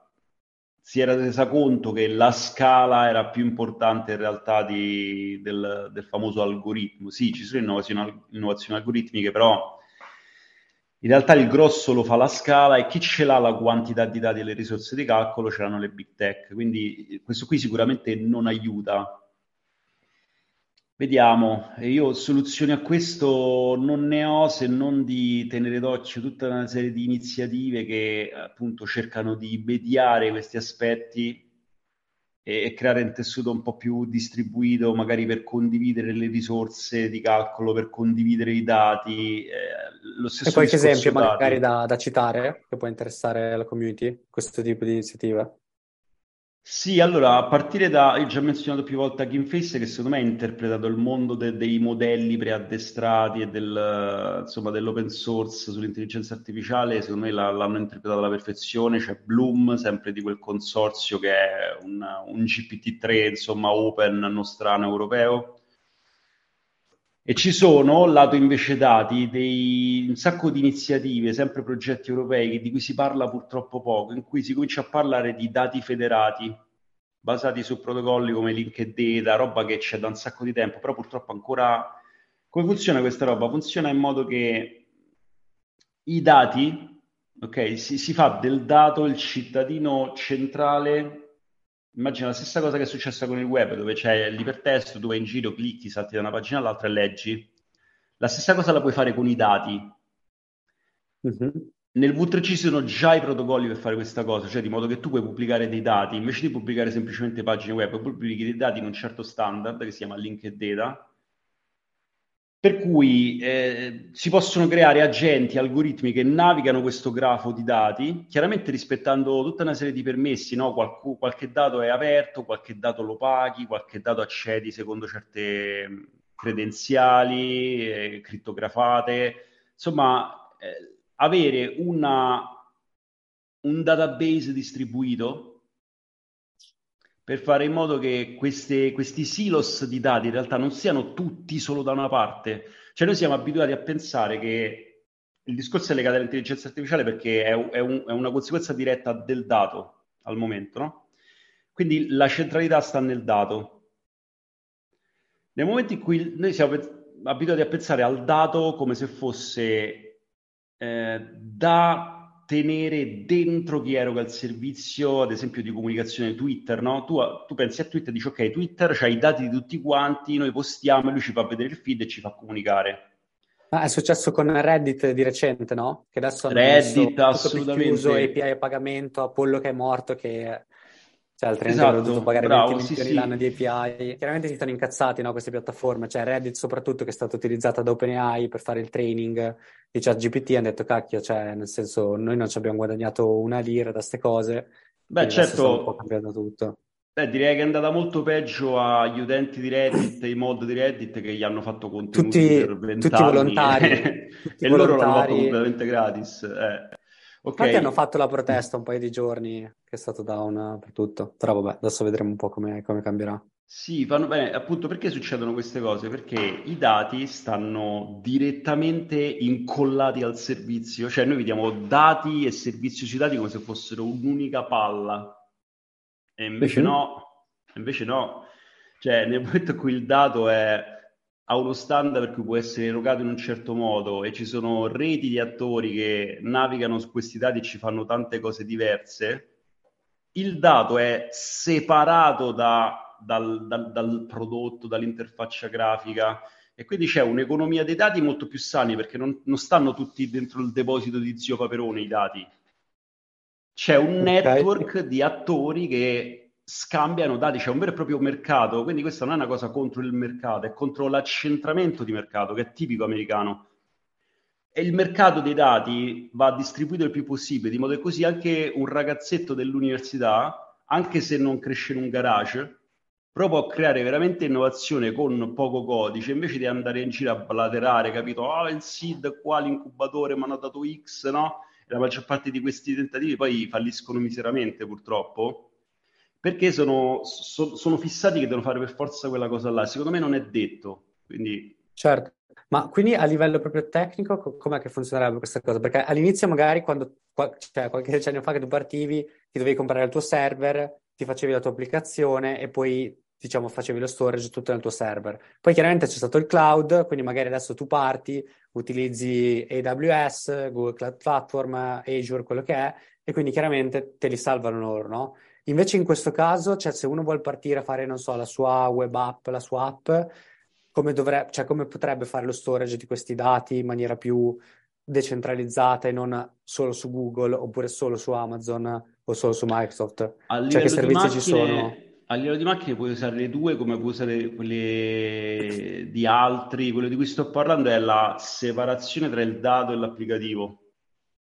si era resa conto che la scala era più importante in realtà di, del, del, famoso algoritmo. Sì, ci sono innovazioni, innovazioni algoritmiche, però in realtà il grosso lo fa la scala e chi ce l'ha la quantità di dati e le risorse di calcolo ce l'hanno le big tech. Quindi questo qui sicuramente non aiuta Vediamo, io soluzioni a questo non ne ho se non di tenere d'occhio tutta una serie di iniziative che appunto cercano di mediare questi aspetti e, e creare un tessuto un po' più distribuito, magari per condividere le risorse di calcolo, per condividere i dati. Eh, lo stesso e qualche esempio dati. magari da, da citare che può interessare la community, questo tipo di iniziativa? Sì, allora, a partire da, io già menzionato più volte Gameface, che secondo me ha interpretato il mondo de- dei modelli preaddestrati e del, insomma, dell'open source sull'intelligenza artificiale, secondo me la- l'hanno interpretato alla perfezione, c'è Bloom, sempre di quel consorzio che è un, un GPT-3, insomma, open, nostrano, europeo, e ci sono, lato invece dati, dei, un sacco di iniziative, sempre progetti europei, di cui si parla purtroppo poco, in cui si comincia a parlare di dati federati, basati su protocolli come LinkedIn, roba che c'è da un sacco di tempo, però purtroppo ancora... Come funziona questa roba? Funziona in modo che i dati, ok, si, si fa del dato il cittadino centrale immagina la stessa cosa che è successa con il web, dove c'è l'ipertesto, vai in giro, clicchi, salti da una pagina all'altra e leggi. La stessa cosa la puoi fare con i dati. Mm-hmm. Nel V3C ci sono già i protocolli per fare questa cosa, cioè di modo che tu puoi pubblicare dei dati, invece di pubblicare semplicemente pagine web, pubblichi dei dati in un certo standard che si chiama linked data, per cui eh, si possono creare agenti, algoritmi che navigano questo grafo di dati, chiaramente rispettando tutta una serie di permessi, no? Qualc- qualche dato è aperto, qualche dato lo paghi, qualche dato accedi secondo certe mm, credenziali, eh, crittografate, insomma, eh, avere una, un database distribuito per fare in modo che queste, questi silos di dati in realtà non siano tutti solo da una parte. Cioè noi siamo abituati a pensare che il discorso è legato all'intelligenza artificiale perché è, è, un, è una conseguenza diretta del dato al momento, no? Quindi la centralità sta nel dato. Nel momento in cui noi siamo abituati a pensare al dato come se fosse eh, da tenere dentro chi eroga il servizio, ad esempio di comunicazione Twitter, no? Tu, tu pensi a Twitter e dici ok, Twitter c'ha i dati di tutti quanti, noi postiamo e lui ci fa vedere il feed e ci fa comunicare. Ah, è successo con Reddit di recente, no? Che adesso hanno Reddit, assolutamente. chiuso API a pagamento, Apollo che è morto, che cioè, altrimenti esatto, dovuto pagare bravo, 20 milioni sì, l'anno di API. Chiaramente si stanno incazzati no, queste piattaforme, cioè Reddit soprattutto che è stata utilizzata da OpenAI per fare il training di ChatGPT, hanno detto cacchio, cioè nel senso noi non ci abbiamo guadagnato una lira da queste cose. Beh, certo. Un po' cambiato tutto. Beh, direi che è andata molto peggio agli utenti di Reddit, i mod di Reddit che gli hanno fatto contenuti tutti, per 20 tutti volontari. tutti e volontari. loro l'hanno fatto completamente gratis. Eh. Okay. Infatti hanno fatto la protesta un paio di giorni, che è stato down per tutto. Però vabbè, adesso vedremo un po' come, come cambierà. Sì, fanno bene. Appunto, perché succedono queste cose? Perché i dati stanno direttamente incollati al servizio. Cioè noi vediamo dati e servizio sui dati come se fossero un'unica palla. E invece no. Invece no. Cioè, nel momento in cui il dato è ha uno standard per cui può essere erogato in un certo modo e ci sono reti di attori che navigano su questi dati e ci fanno tante cose diverse, il dato è separato da, dal, dal, dal, prodotto, dall'interfaccia grafica e quindi c'è un'economia dei dati molto più sani perché non, non stanno tutti dentro il deposito di zio Paperone i dati. C'è un okay. network di attori che scambiano dati, c'è un vero e proprio mercato, quindi questa non è una cosa contro il mercato, è contro l'accentramento di mercato che è tipico americano. E il mercato dei dati va distribuito il più possibile, di modo che così anche un ragazzetto dell'università, anche se non cresce in un garage, però può creare veramente innovazione con poco codice, invece di andare in giro a blaterare, capito? Ah, oh, il SID qua, l'incubatore mi hanno dato X, no? E la maggior parte di questi tentativi poi falliscono miseramente, purtroppo perché sono, so, sono fissati che devono fare per forza quella cosa là. Secondo me non è detto. Quindi... Certo, ma quindi a livello proprio tecnico, com'è che funzionerebbe questa cosa? Perché all'inizio magari quando, cioè qualche decennio fa che tu partivi, ti dovevi comprare il tuo server, ti facevi la tua applicazione e poi diciamo facevi lo storage tutto nel tuo server. Poi chiaramente c'è stato il cloud, quindi magari adesso tu parti, utilizzi AWS, Google Cloud Platform, Azure, quello che è, e quindi chiaramente te li salvano loro, no? Invece in questo caso, cioè, se uno vuole partire a fare, non so, la sua web app, la sua app, come, dovrebbe, cioè, come potrebbe fare lo storage di questi dati in maniera più decentralizzata e non solo su Google oppure solo su Amazon o solo su Microsoft? Cioè, che servizi macchine, ci sono? A livello di macchine puoi usare le due come puoi usare quelle di altri. Quello di cui sto parlando è la separazione tra il dato e l'applicativo.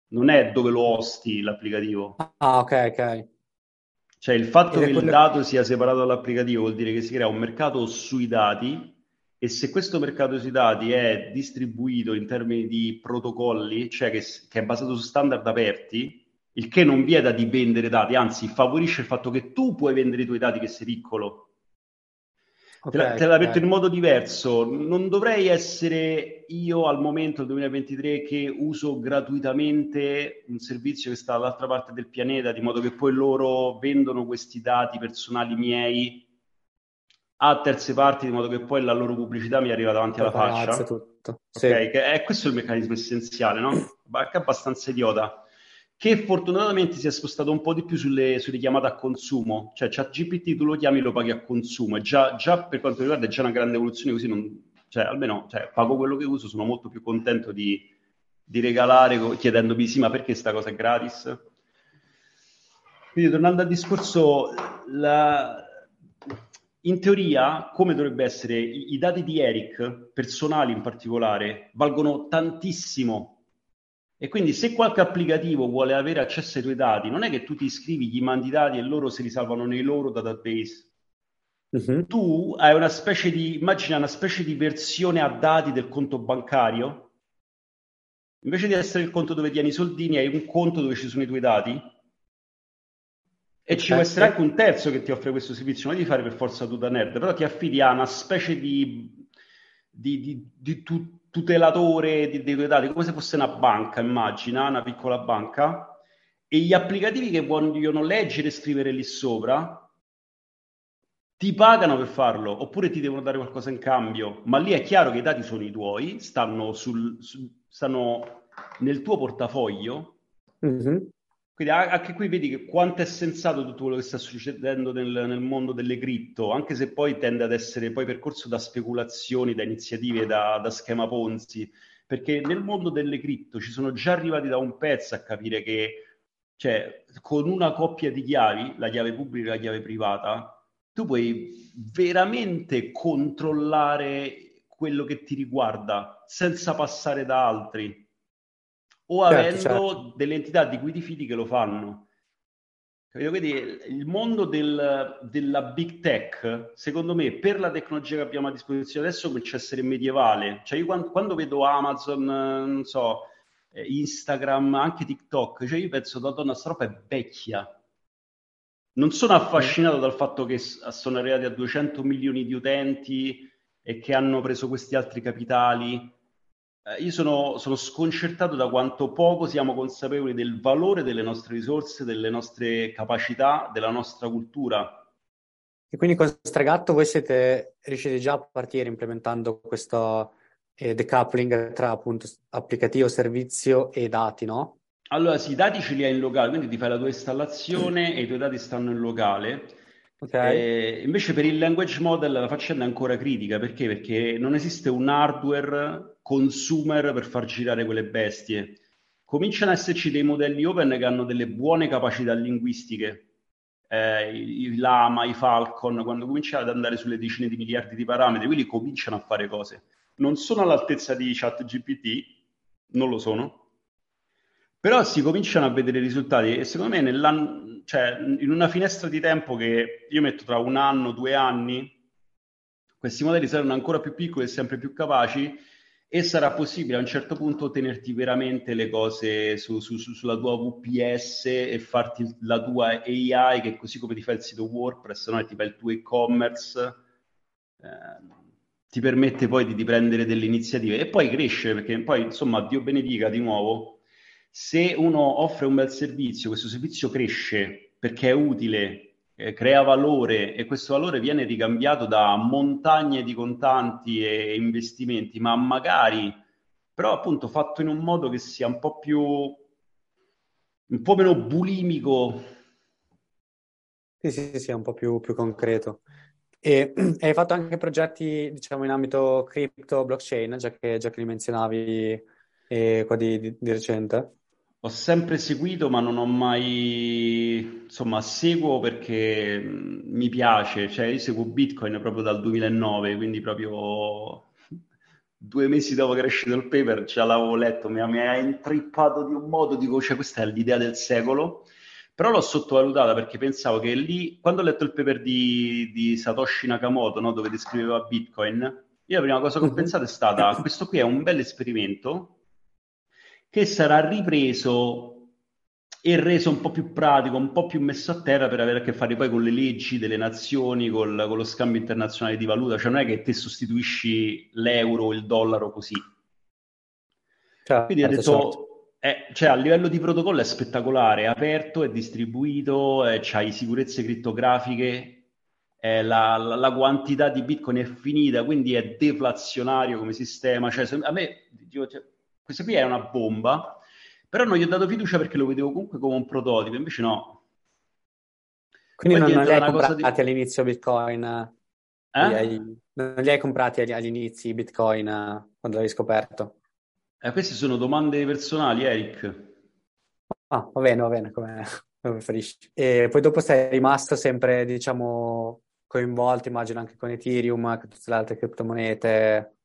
Non è dove lo hosti l'applicativo. Ah, ok, ok. Cioè il fatto che quello... il dato sia separato dall'applicativo vuol dire che si crea un mercato sui dati e se questo mercato sui dati è distribuito in termini di protocolli, cioè che, che è basato su standard aperti, il che non vieta di vendere dati, anzi favorisce il fatto che tu puoi vendere i tuoi dati che sei piccolo Okay, te, la, te okay. in modo diverso. Non dovrei essere io al momento, del 2023, che uso gratuitamente un servizio che sta dall'altra parte del pianeta, di modo che poi loro vendono questi dati personali miei a terze parti, di modo che poi la loro pubblicità mi arriva davanti alla faccia. Tutto. Okay, sì. è questo il meccanismo essenziale, no? È abbastanza idiota che fortunatamente si è spostato un po' di più sulle, sulle chiamate a consumo, cioè ChatGPT tu lo chiami e lo paghi a consumo, e già, già, per quanto riguarda è già una grande evoluzione, così non, cioè, almeno cioè, pago quello che uso, sono molto più contento di, di regalare chiedendomi sì, ma perché sta cosa è gratis? Quindi tornando al discorso, la, in teoria, come dovrebbe essere, i, i dati di Eric, personali in particolare, valgono tantissimo e quindi se qualche applicativo vuole avere accesso ai tuoi dati, non è che tu ti iscrivi, gli mandi i dati e loro si risalvano nei loro database. Uh-huh. Tu hai una specie di, immagina una specie di versione a dati del conto bancario. Invece di essere il conto dove tieni i soldini, hai un conto dove ci sono i tuoi dati. E ci può essere anche un terzo che ti offre questo servizio, non devi fare per forza tu da nerd, però ti affidi a una specie di, di, di, di tu, tutelatore dei tuoi dati, come se fosse una banca, immagina, una piccola banca, e gli applicativi che vogliono leggere e scrivere lì sopra ti pagano per farlo, oppure ti devono dare qualcosa in cambio, ma lì è chiaro che i dati sono i tuoi, stanno, sul, su, stanno nel tuo portafoglio, mm-hmm. Quindi anche qui vedi che quanto è sensato tutto quello che sta succedendo nel, nel, mondo delle cripto, anche se poi tende ad essere poi percorso da speculazioni, da iniziative, da, da schema Ponzi, perché nel mondo delle cripto ci sono già arrivati da un pezzo a capire che cioè, con una coppia di chiavi, la chiave pubblica e la chiave privata, tu puoi veramente controllare quello che ti riguarda senza passare da altri o certo, avendo certo. delle entità di cui ti fidi che lo fanno. Capito? Quindi il mondo del, della big tech, secondo me, per la tecnologia che abbiamo a disposizione adesso comincia a essere medievale. Cioè io quando, quando vedo Amazon, non so, eh, Instagram, anche TikTok, cioè io penso, donna, sta roba è vecchia. Non sono affascinato dal fatto che sono arrivati a 200 milioni di utenti e che hanno preso questi altri capitali eh, io sono, sono, sconcertato da quanto poco siamo consapevoli del valore delle nostre risorse, delle nostre capacità, della nostra cultura. E quindi con Stregatto voi siete riusciti già a partire implementando questo eh, decoupling tra appunto applicativo, servizio e dati, no? Allora sì, i dati ce li hai in locale, quindi ti fai la tua installazione e i tuoi dati stanno in locale. Okay. Eh, invece per il language model la faccenda è ancora critica, perché? Perché non esiste un hardware consumer per far girare quelle bestie. Cominciano ad esserci dei modelli open che hanno delle buone capacità linguistiche, eh, i, Lama, i Falcon, quando cominciano ad andare sulle decine di miliardi di parametri, quelli cominciano a fare cose. Non sono all'altezza di ChatGPT, non lo sono, però si cominciano a vedere i risultati e secondo me cioè, in una finestra di tempo che io metto tra un anno, due anni, questi modelli saranno ancora più piccoli e sempre più capaci e sarà possibile a un certo punto tenerti veramente le cose su, su, su, sulla tua VPS e farti la tua AI che così come ti fa il sito WordPress, no? ti fa il tuo e-commerce, eh, ti permette poi di, di prendere delle iniziative e poi crescere perché poi insomma Dio benedica di nuovo se uno offre un bel servizio, questo servizio cresce perché è utile, eh, crea valore e questo valore viene ricambiato da montagne di contanti e investimenti, ma magari però appunto fatto in un modo che sia un po' più un po' meno bulimico. Sì, sì, sì, un po' più, più concreto. E hai fatto anche progetti, diciamo, in ambito crypto, blockchain, già che, già che li menzionavi eh, qua di, di, di recente? Ho sempre seguito, ma non ho mai, insomma, seguo perché mi piace, cioè io seguo Bitcoin proprio dal 2009, quindi proprio due mesi dopo che era uscito il paper già l'avevo letto, mi, mi ha intrippato di un modo, dico, cioè questa è l'idea del secolo, però l'ho sottovalutata perché pensavo che lì, quando ho letto il paper di, di Satoshi Nakamoto, no, dove descriveva Bitcoin, io la prima cosa che ho mhm. pensato è stata, questo qui è un bel esperimento che sarà ripreso e reso un po' più pratico, un po' più messo a terra per avere a che fare poi con le leggi delle nazioni, col, con lo scambio internazionale di valuta, cioè non è che te sostituisci l'euro o il dollaro così. Certo, Quindi ho detto, certo. eh, cioè, a livello di protocollo è spettacolare, è aperto, è distribuito, eh, c'hai sicurezze crittografiche, eh, la, la, la, quantità di bitcoin è finita, quindi è deflazionario come sistema. Cioè, a me, dico, cioè, questa qui è una bomba, però non gli ho dato fiducia perché lo vedevo comunque come un prototipo, invece no. Quindi non, non li hai comprati di... all'inizio Bitcoin? Eh? Li hai, non li hai comprati inizi Bitcoin quando l'hai scoperto? Eh, queste sono domande personali, Eric. Ah, va bene, va bene, come, come preferisci. E poi dopo sei rimasto sempre, diciamo, coinvolto, immagino, anche con Ethereum, con tutte le altre criptomonete,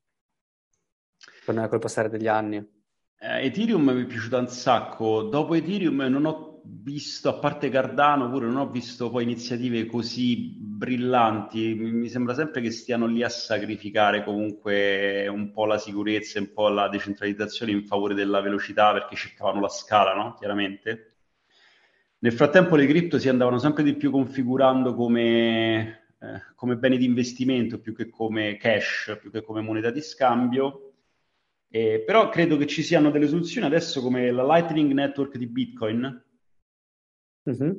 con col passare degli anni. Eh, Ethereum mi è piaciuto un sacco. Dopo Ethereum non ho visto, a parte Cardano, pure non ho visto poi iniziative così brillanti. Mi sembra sempre che stiano lì a sacrificare comunque un po' la sicurezza, un po' la decentralizzazione in favore della velocità perché cercavano la scala, no? Chiaramente. Nel frattempo le cripto si andavano sempre di più configurando come, eh, come beni di investimento più che come cash, più che come moneta di scambio eh, però credo che ci siano delle soluzioni adesso come la Lightning Network di Bitcoin. Mm-hmm.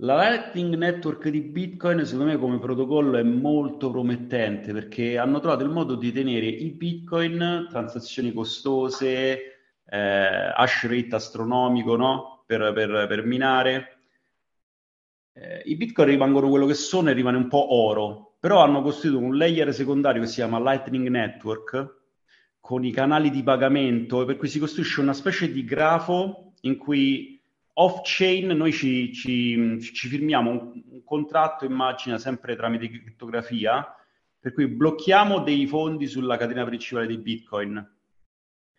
La Lightning Network di Bitcoin, secondo me, come protocollo è molto promettente perché hanno trovato il modo di tenere i Bitcoin, transazioni costose, eh, hash rate astronomico no? per, per, per minare. Eh, I Bitcoin rimangono quello che sono e rimane un po' oro, però hanno costruito un layer secondario che si chiama Lightning Network con i canali di pagamento, per cui si costruisce una specie di grafo in cui off-chain noi ci, ci, ci firmiamo un, un, contratto, immagina, sempre tramite crittografia, per cui blocchiamo dei fondi sulla catena principale di Bitcoin.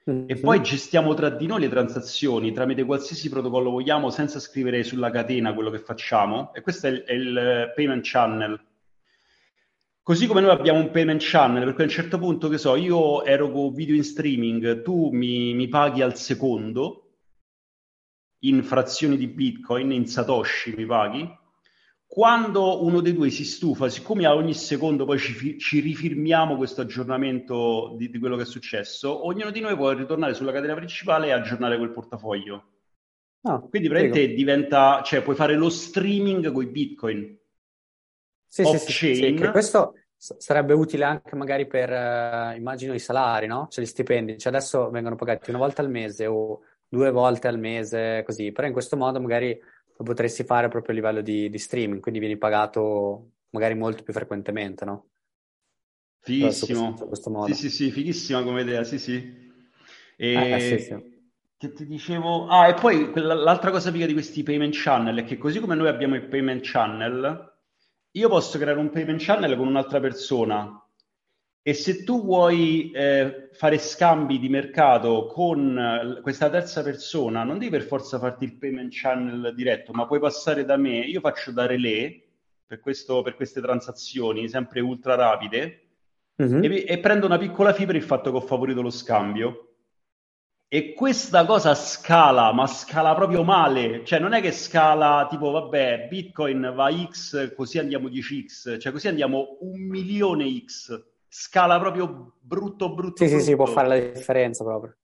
Mm-hmm. E poi gestiamo tra di noi le transazioni tramite qualsiasi protocollo vogliamo senza scrivere sulla catena quello che facciamo. E questo è il, è il payment channel Così come noi abbiamo un payment channel, perché a un certo punto, che so, io erogo video in streaming, tu mi, mi paghi al secondo, in frazioni di Bitcoin, in Satoshi mi paghi. Quando uno dei due si stufa, siccome a ogni secondo poi ci, ci rifirmiamo questo aggiornamento di, di, quello che è successo, ognuno di noi può ritornare sulla catena principale e aggiornare quel portafoglio. Ah, Quindi praticamente diventa, cioè puoi fare lo streaming con i Bitcoin sì, sì, sì, sì, che questo sarebbe utile anche magari per, uh, immagino, i salari, no? Cioè gli stipendi. Cioè adesso vengono pagati una volta al mese o due volte al mese, così. Però in questo modo magari lo potresti fare proprio a livello di, di streaming, quindi vieni pagato magari molto più frequentemente, no? Fighissimo. Questo, questo modo. Sì, sì, sì, fighissima come idea, sì, sì. E... Eh, sì, sì. che ti dicevo... Ah, e poi l'altra cosa figa di questi payment channel è che così come noi abbiamo il payment channel, io posso creare un payment channel con un'altra persona e se tu vuoi eh, fare scambi di mercato con eh, questa terza persona, non devi per forza farti il payment channel diretto, ma puoi passare da me. Io faccio da relay per, questo, per queste transazioni, sempre ultra rapide, mm-hmm. e, e prendo una piccola fee per il fatto che ho favorito lo scambio. E questa cosa scala, ma scala proprio male. Cioè, non è che scala tipo, vabbè, Bitcoin va X, così andiamo 10X, cioè così andiamo un milione X scala proprio brutto, brutto. Sì, brutto. sì, sì, può fare la differenza proprio.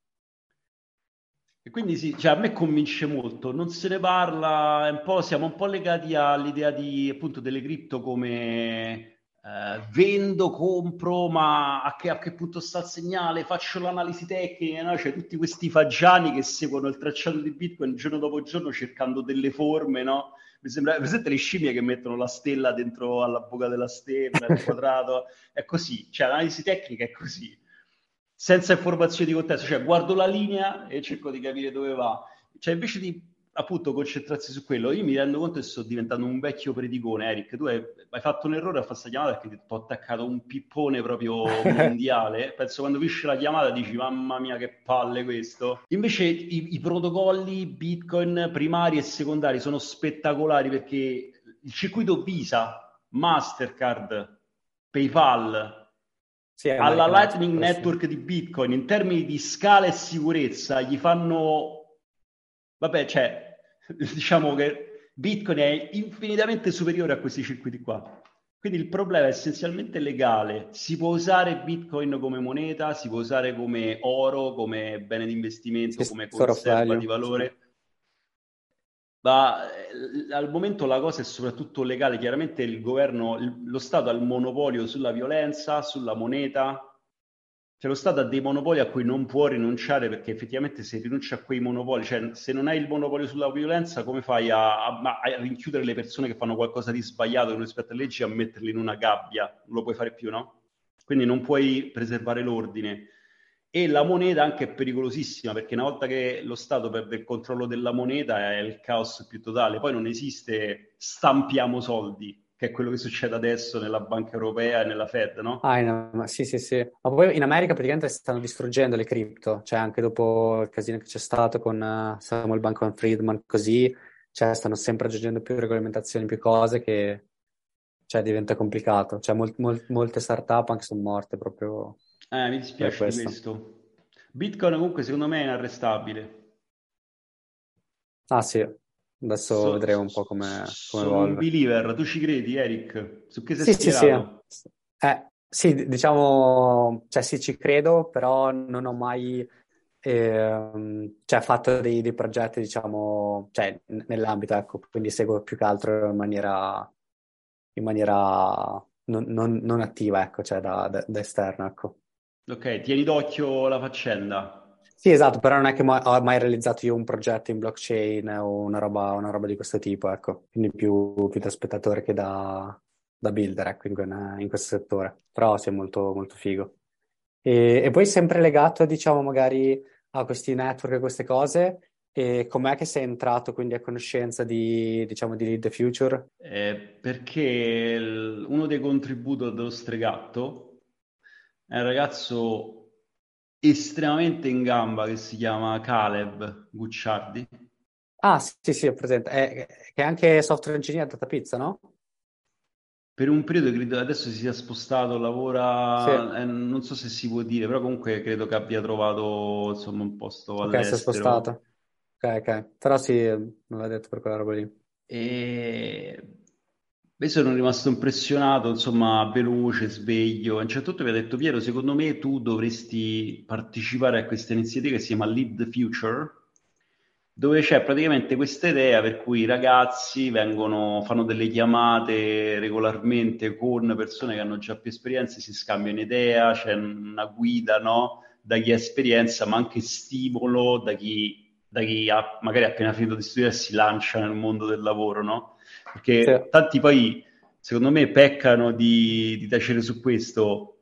E quindi sì, cioè, a me convince molto, non se ne parla, un po', siamo un po' legati all'idea di, appunto, delle cripto come eh, vendo, compro, ma a che, a che, punto sta il segnale, faccio l'analisi tecnica, no? C'è tutti questi fagiani che seguono il tracciato di Bitcoin giorno dopo giorno cercando delle forme, no? mi sembra, presente le scimmie che mettono la stella dentro alla buca della stella, il quadrato, è così, cioè l'analisi tecnica è così, senza informazioni di contesto, cioè guardo la linea e cerco di capire dove va, cioè invece di appunto concentrarsi su quello. Io mi rendo conto che sto diventando un vecchio predicone, Eric. Tu hai, hai fatto un errore a fare questa chiamata perché ti ho attaccato un pippone proprio mondiale. Penso quando finisce la chiamata dici mamma mia che palle questo. Invece i, i protocolli Bitcoin primari e secondari sono spettacolari perché il circuito Visa, Mastercard, PayPal, sì, alla Lightning Network di Bitcoin in termini di scala e sicurezza gli fanno vabbè, cioè, diciamo che Bitcoin è infinitamente superiore a questi circuiti qua. Quindi il problema è essenzialmente legale. Si può usare Bitcoin come moneta, si può usare come oro, come bene di investimento, come conserva di valore. Ma eh, al momento la cosa è soprattutto legale. Chiaramente il governo, lo Stato ha il monopolio sulla violenza, sulla moneta, cioè lo Stato ha dei monopoli a cui non può rinunciare perché effettivamente se rinuncia a quei monopoli, cioè se non hai il monopolio sulla violenza, come fai a, a, a rinchiudere le persone che fanno qualcosa di sbagliato rispetto alle leggi a metterle in una gabbia? Non lo puoi fare più, no? Quindi non puoi preservare l'ordine. E la moneta anche è pericolosissima perché una volta che lo Stato perde il controllo della moneta è il caos più totale. Poi non esiste stampiamo soldi, che è quello che succede adesso nella Banca Europea e nella Fed, no? Ah, no, sì, sì, sì. Ma poi in America praticamente stanno distruggendo le cripto, cioè anche dopo il casino che c'è stato con uh, Samuel Bankman Friedman, così, cioè stanno sempre aggiungendo più regolamentazioni, più cose che cioè, diventa complicato. Cioè mol- mol- molte startup anche sono morte proprio Eh, mi dispiace di questo. questo. Bitcoin comunque secondo me è inarrestabile. Ah sì, Adesso so, vedremo un po' come, come sono evolve. un believer, tu ci credi Eric? Su che sei sì, sì, sì. Eh, sì, diciamo, cioè sì, ci credo, però non ho mai eh, cioè, fatto dei, dei, progetti, diciamo, cioè, nell'ambito, ecco, quindi seguo più che altro in maniera, in maniera non, non, non attiva, ecco, cioè da, da, da esterno, ecco. Ok, tieni d'occhio la faccenda. Sì, esatto, però non è che ma- ho mai realizzato io un progetto in blockchain o una roba, una roba di questo tipo, ecco. Quindi più, più da spettatore che da, da builder, ecco, in, in, questo settore. Però sì, è molto, molto figo. E, e, poi sempre legato, diciamo, magari a questi network e queste cose, e com'è che sei entrato quindi a conoscenza di, diciamo, di Lead the Future? Eh, perché il, uno dei contributi dello stregatto è un ragazzo estremamente in gamba che si chiama Caleb Gucciardi. Ah, sì, sì, ho presente. È, che è anche software engineer data pizza, no? Per un periodo credo adesso si sia spostato, lavora, sì. eh, non so se si può dire, però comunque credo che abbia trovato insomma un posto ok, all'estero. Ok, si è spostato. Ok, ok. Però sì, non l'ha detto per quella roba lì. E io sono rimasto impressionato, insomma, veloce, sveglio. A un certo punto mi ha detto, Piero, secondo me tu dovresti partecipare a questa iniziativa che si chiama Lead the Future, dove c'è praticamente questa idea per cui i ragazzi vengono, fanno delle chiamate regolarmente con persone che hanno già più esperienza, si scambiano idea, c'è una guida, no? Da chi ha esperienza, ma anche stimolo da chi, da chi ha magari appena finito di studiare si lancia nel mondo del lavoro, no? Perché sì. tanti poi, secondo me, peccano di, di tacere su questo.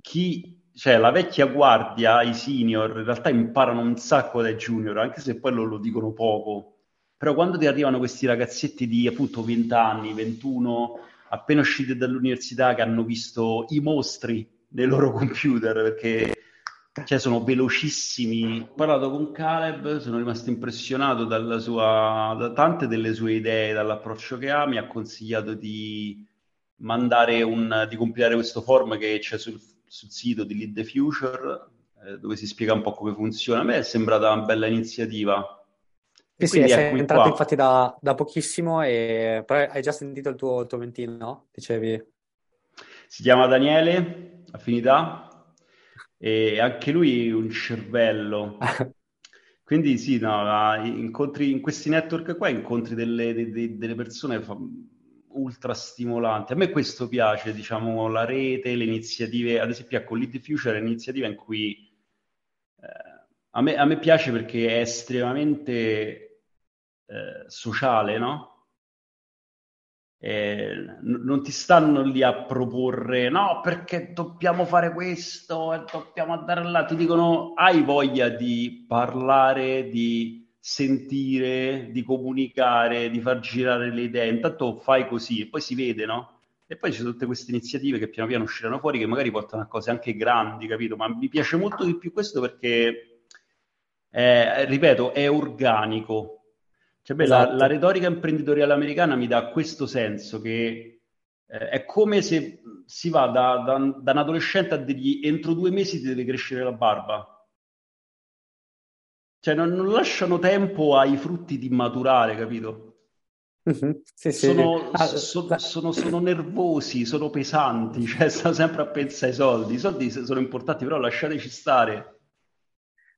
Chi cioè la vecchia guardia, i senior, in realtà imparano un sacco dai junior, anche se poi lo, lo dicono poco. Però quando ti arrivano questi ragazzetti di appunto 20 anni, 21, appena usciti dall'università, che hanno visto i mostri nei loro computer, perché cioè, sono velocissimi. Ho parlato con Caleb, sono rimasto impressionato sua, da tante delle sue idee, dall'approccio che ha, mi ha consigliato di mandare un, di compilare questo form che c'è sul, sul sito di Lead the Future, eh, dove si spiega un po' come funziona. A me è sembrata una bella iniziativa. Sì, sì, sei entrato qua. infatti da, da, pochissimo, e... però hai già sentito il tuo, il tuo mentino, no? Dicevi. Si chiama Daniele, affinità, e anche lui un cervello. Quindi sì, no, incontri, in questi network qua incontri delle, delle, delle persone ultra stimolanti. A me questo piace, diciamo, la rete, le iniziative, ad esempio con Lead Future è un'iniziativa in cui eh, a, me, a, me, piace perché è estremamente eh, sociale, no? Eh, non ti stanno lì a proporre no perché dobbiamo fare questo e dobbiamo andare là, ti dicono hai voglia di parlare, di sentire, di comunicare, di far girare le idee. Intanto fai così e poi si vede, no? E poi ci sono tutte queste iniziative che piano piano usciranno fuori, che magari portano a cose anche grandi, capito? Ma mi piace molto di più questo perché, è, ripeto, è organico. Cioè, beh, esatto. la, la, retorica imprenditoriale americana mi dà questo senso che eh, è come se si va da, da, da un adolescente a dirgli entro due mesi ti deve crescere la barba cioè, non, non lasciano tempo ai frutti di maturare, capito? Mm-hmm. Sì, sì, sono. Ah, so, sono, sono, nervosi, sono pesanti, cioè stanno sempre a pensare ai soldi. I soldi sono importanti, però lasciateci stare.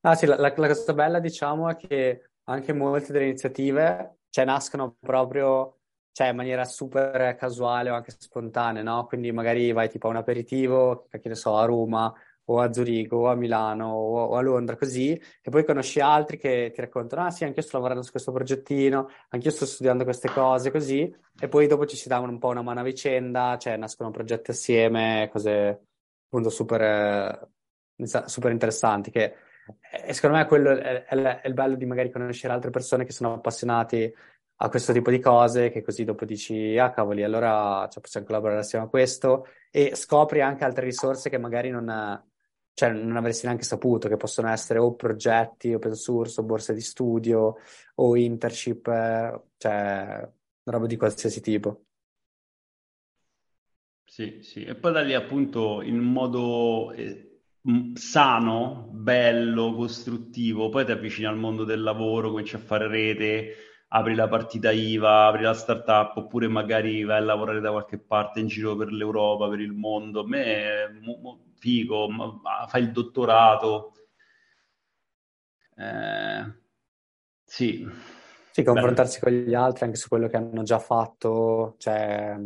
Ah sì, la, la, la cosa bella diciamo è che anche molte delle iniziative cioè, nascono proprio cioè, in maniera super casuale o anche spontanea, no? Quindi magari vai tipo a un aperitivo, che ne so, a Roma o a Zurigo o a Milano o, o, a Londra, così, e poi conosci altri che ti raccontano, ah sì, anche io sto lavorando su questo progettino, anche io sto studiando queste cose, così, e poi dopo ci si dà un po' una mano a vicenda, cioè nascono progetti assieme, cose appunto super, super interessanti, che e secondo me quello è, è, è il bello di magari conoscere altre persone che sono appassionati a questo tipo di cose, che così dopo dici, ah cavoli, allora cioè, possiamo collaborare assieme a questo, e scopri anche altre risorse che magari non cioè non avresti neanche saputo che possono essere o progetti open source o borse di studio o internship, cioè roba di qualsiasi tipo. Sì, sì, e poi da lì appunto in modo eh, sano, bello, costruttivo, poi ti avvicini al mondo del lavoro, cominci a fare rete, apri la partita IVA, apri la startup, oppure magari vai a lavorare da qualche parte in giro per l'Europa, per il mondo. A me è figo, fai il dottorato. Eh, sì. Sì, confrontarsi Beh. con gli altri anche su quello che hanno già fatto, cioè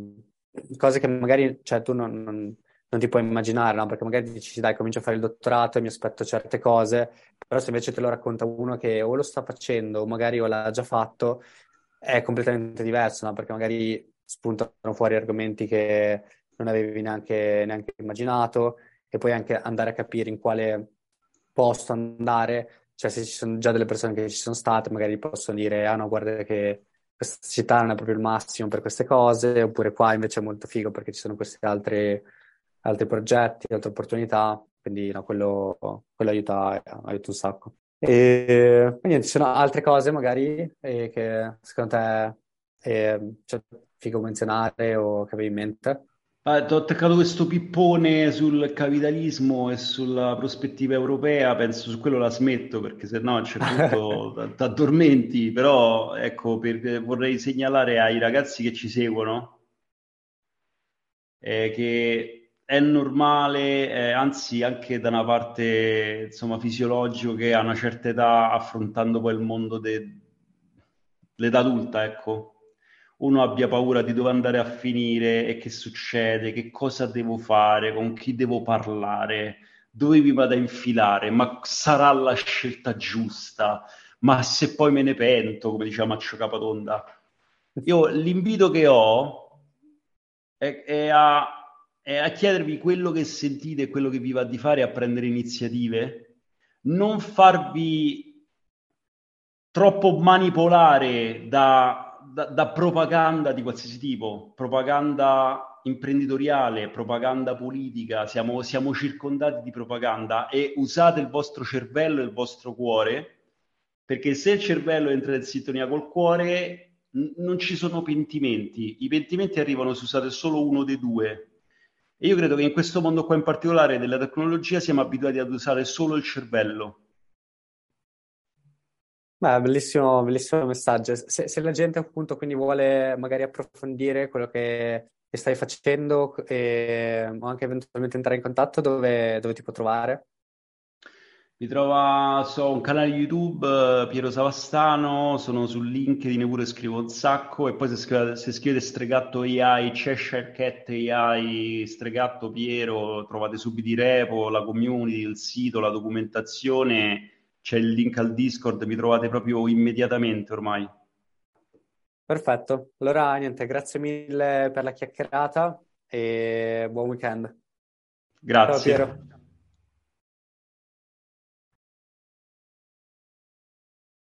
cose che magari cioè, tu non, non, non, ti puoi immaginare, no? Perché magari dici, dai, comincio a fare il dottorato e mi aspetto certe cose, però se invece te lo racconta uno che o lo sta facendo o magari o l'ha già fatto, è completamente diverso, no? Perché magari spuntano fuori argomenti che non avevi neanche, neanche immaginato e poi anche andare a capire in quale posto andare, cioè se ci sono già delle persone che ci sono state, magari possono dire, ah no, guarda che questa città non è proprio il massimo per queste cose, oppure qua invece è molto figo perché ci sono questi altri, altri progetti, altre opportunità, quindi no, quello, quello aiuta, aiuta, un sacco. E quindi ci sono altre cose magari eh, che secondo te è cioè, figo menzionare o che avevi in mente? Ah, ti ho attaccato questo pippone sul capitalismo e sulla prospettiva europea, penso su quello la smetto perché se no c'è tutto ti addormenti, però ecco, per, vorrei segnalare ai ragazzi che ci seguono eh, che è normale, eh, anzi anche da una parte insomma fisiologico che a una certa età affrontando poi il mondo dell'età adulta, ecco, uno abbia paura di dove andare a finire e che succede, che cosa devo fare, con chi devo parlare, dove mi vado a infilare, ma sarà la scelta giusta, ma se poi me ne pento, come diceva Maccio Capatonda. Io l'invito che ho è, è, a, è a chiedervi quello che sentite e quello che vi va di fare, a prendere iniziative, non farvi troppo manipolare da, da, da propaganda di qualsiasi tipo, propaganda imprenditoriale, propaganda politica, siamo, siamo circondati di propaganda e usate il vostro cervello e il vostro cuore, perché se il cervello entra in sintonia col cuore, n- non ci sono pentimenti. I pentimenti arrivano se usate solo uno dei due, e io credo che in questo mondo qua in particolare della tecnologia siamo abituati ad usare solo il cervello. Beh, bellissimo, bellissimo messaggio. Se, se la gente appunto quindi vuole magari approfondire quello che, che stai facendo e, o anche eventualmente entrare in contatto, dove, dove ti può trovare? Mi trova su un canale YouTube, eh, Piero Savastano, sono sul LinkedIn pure scrivo un sacco e poi se scrivete, se scrivete Stregatto AI, Cheshire Cat AI, Stregatto Piero, trovate subito i repo, la community, il sito, la documentazione, c'è il link al Discord, mi trovate proprio immediatamente ormai. Perfetto, allora niente, grazie mille per la chiacchierata e buon weekend. Grazie. Ciao Piero.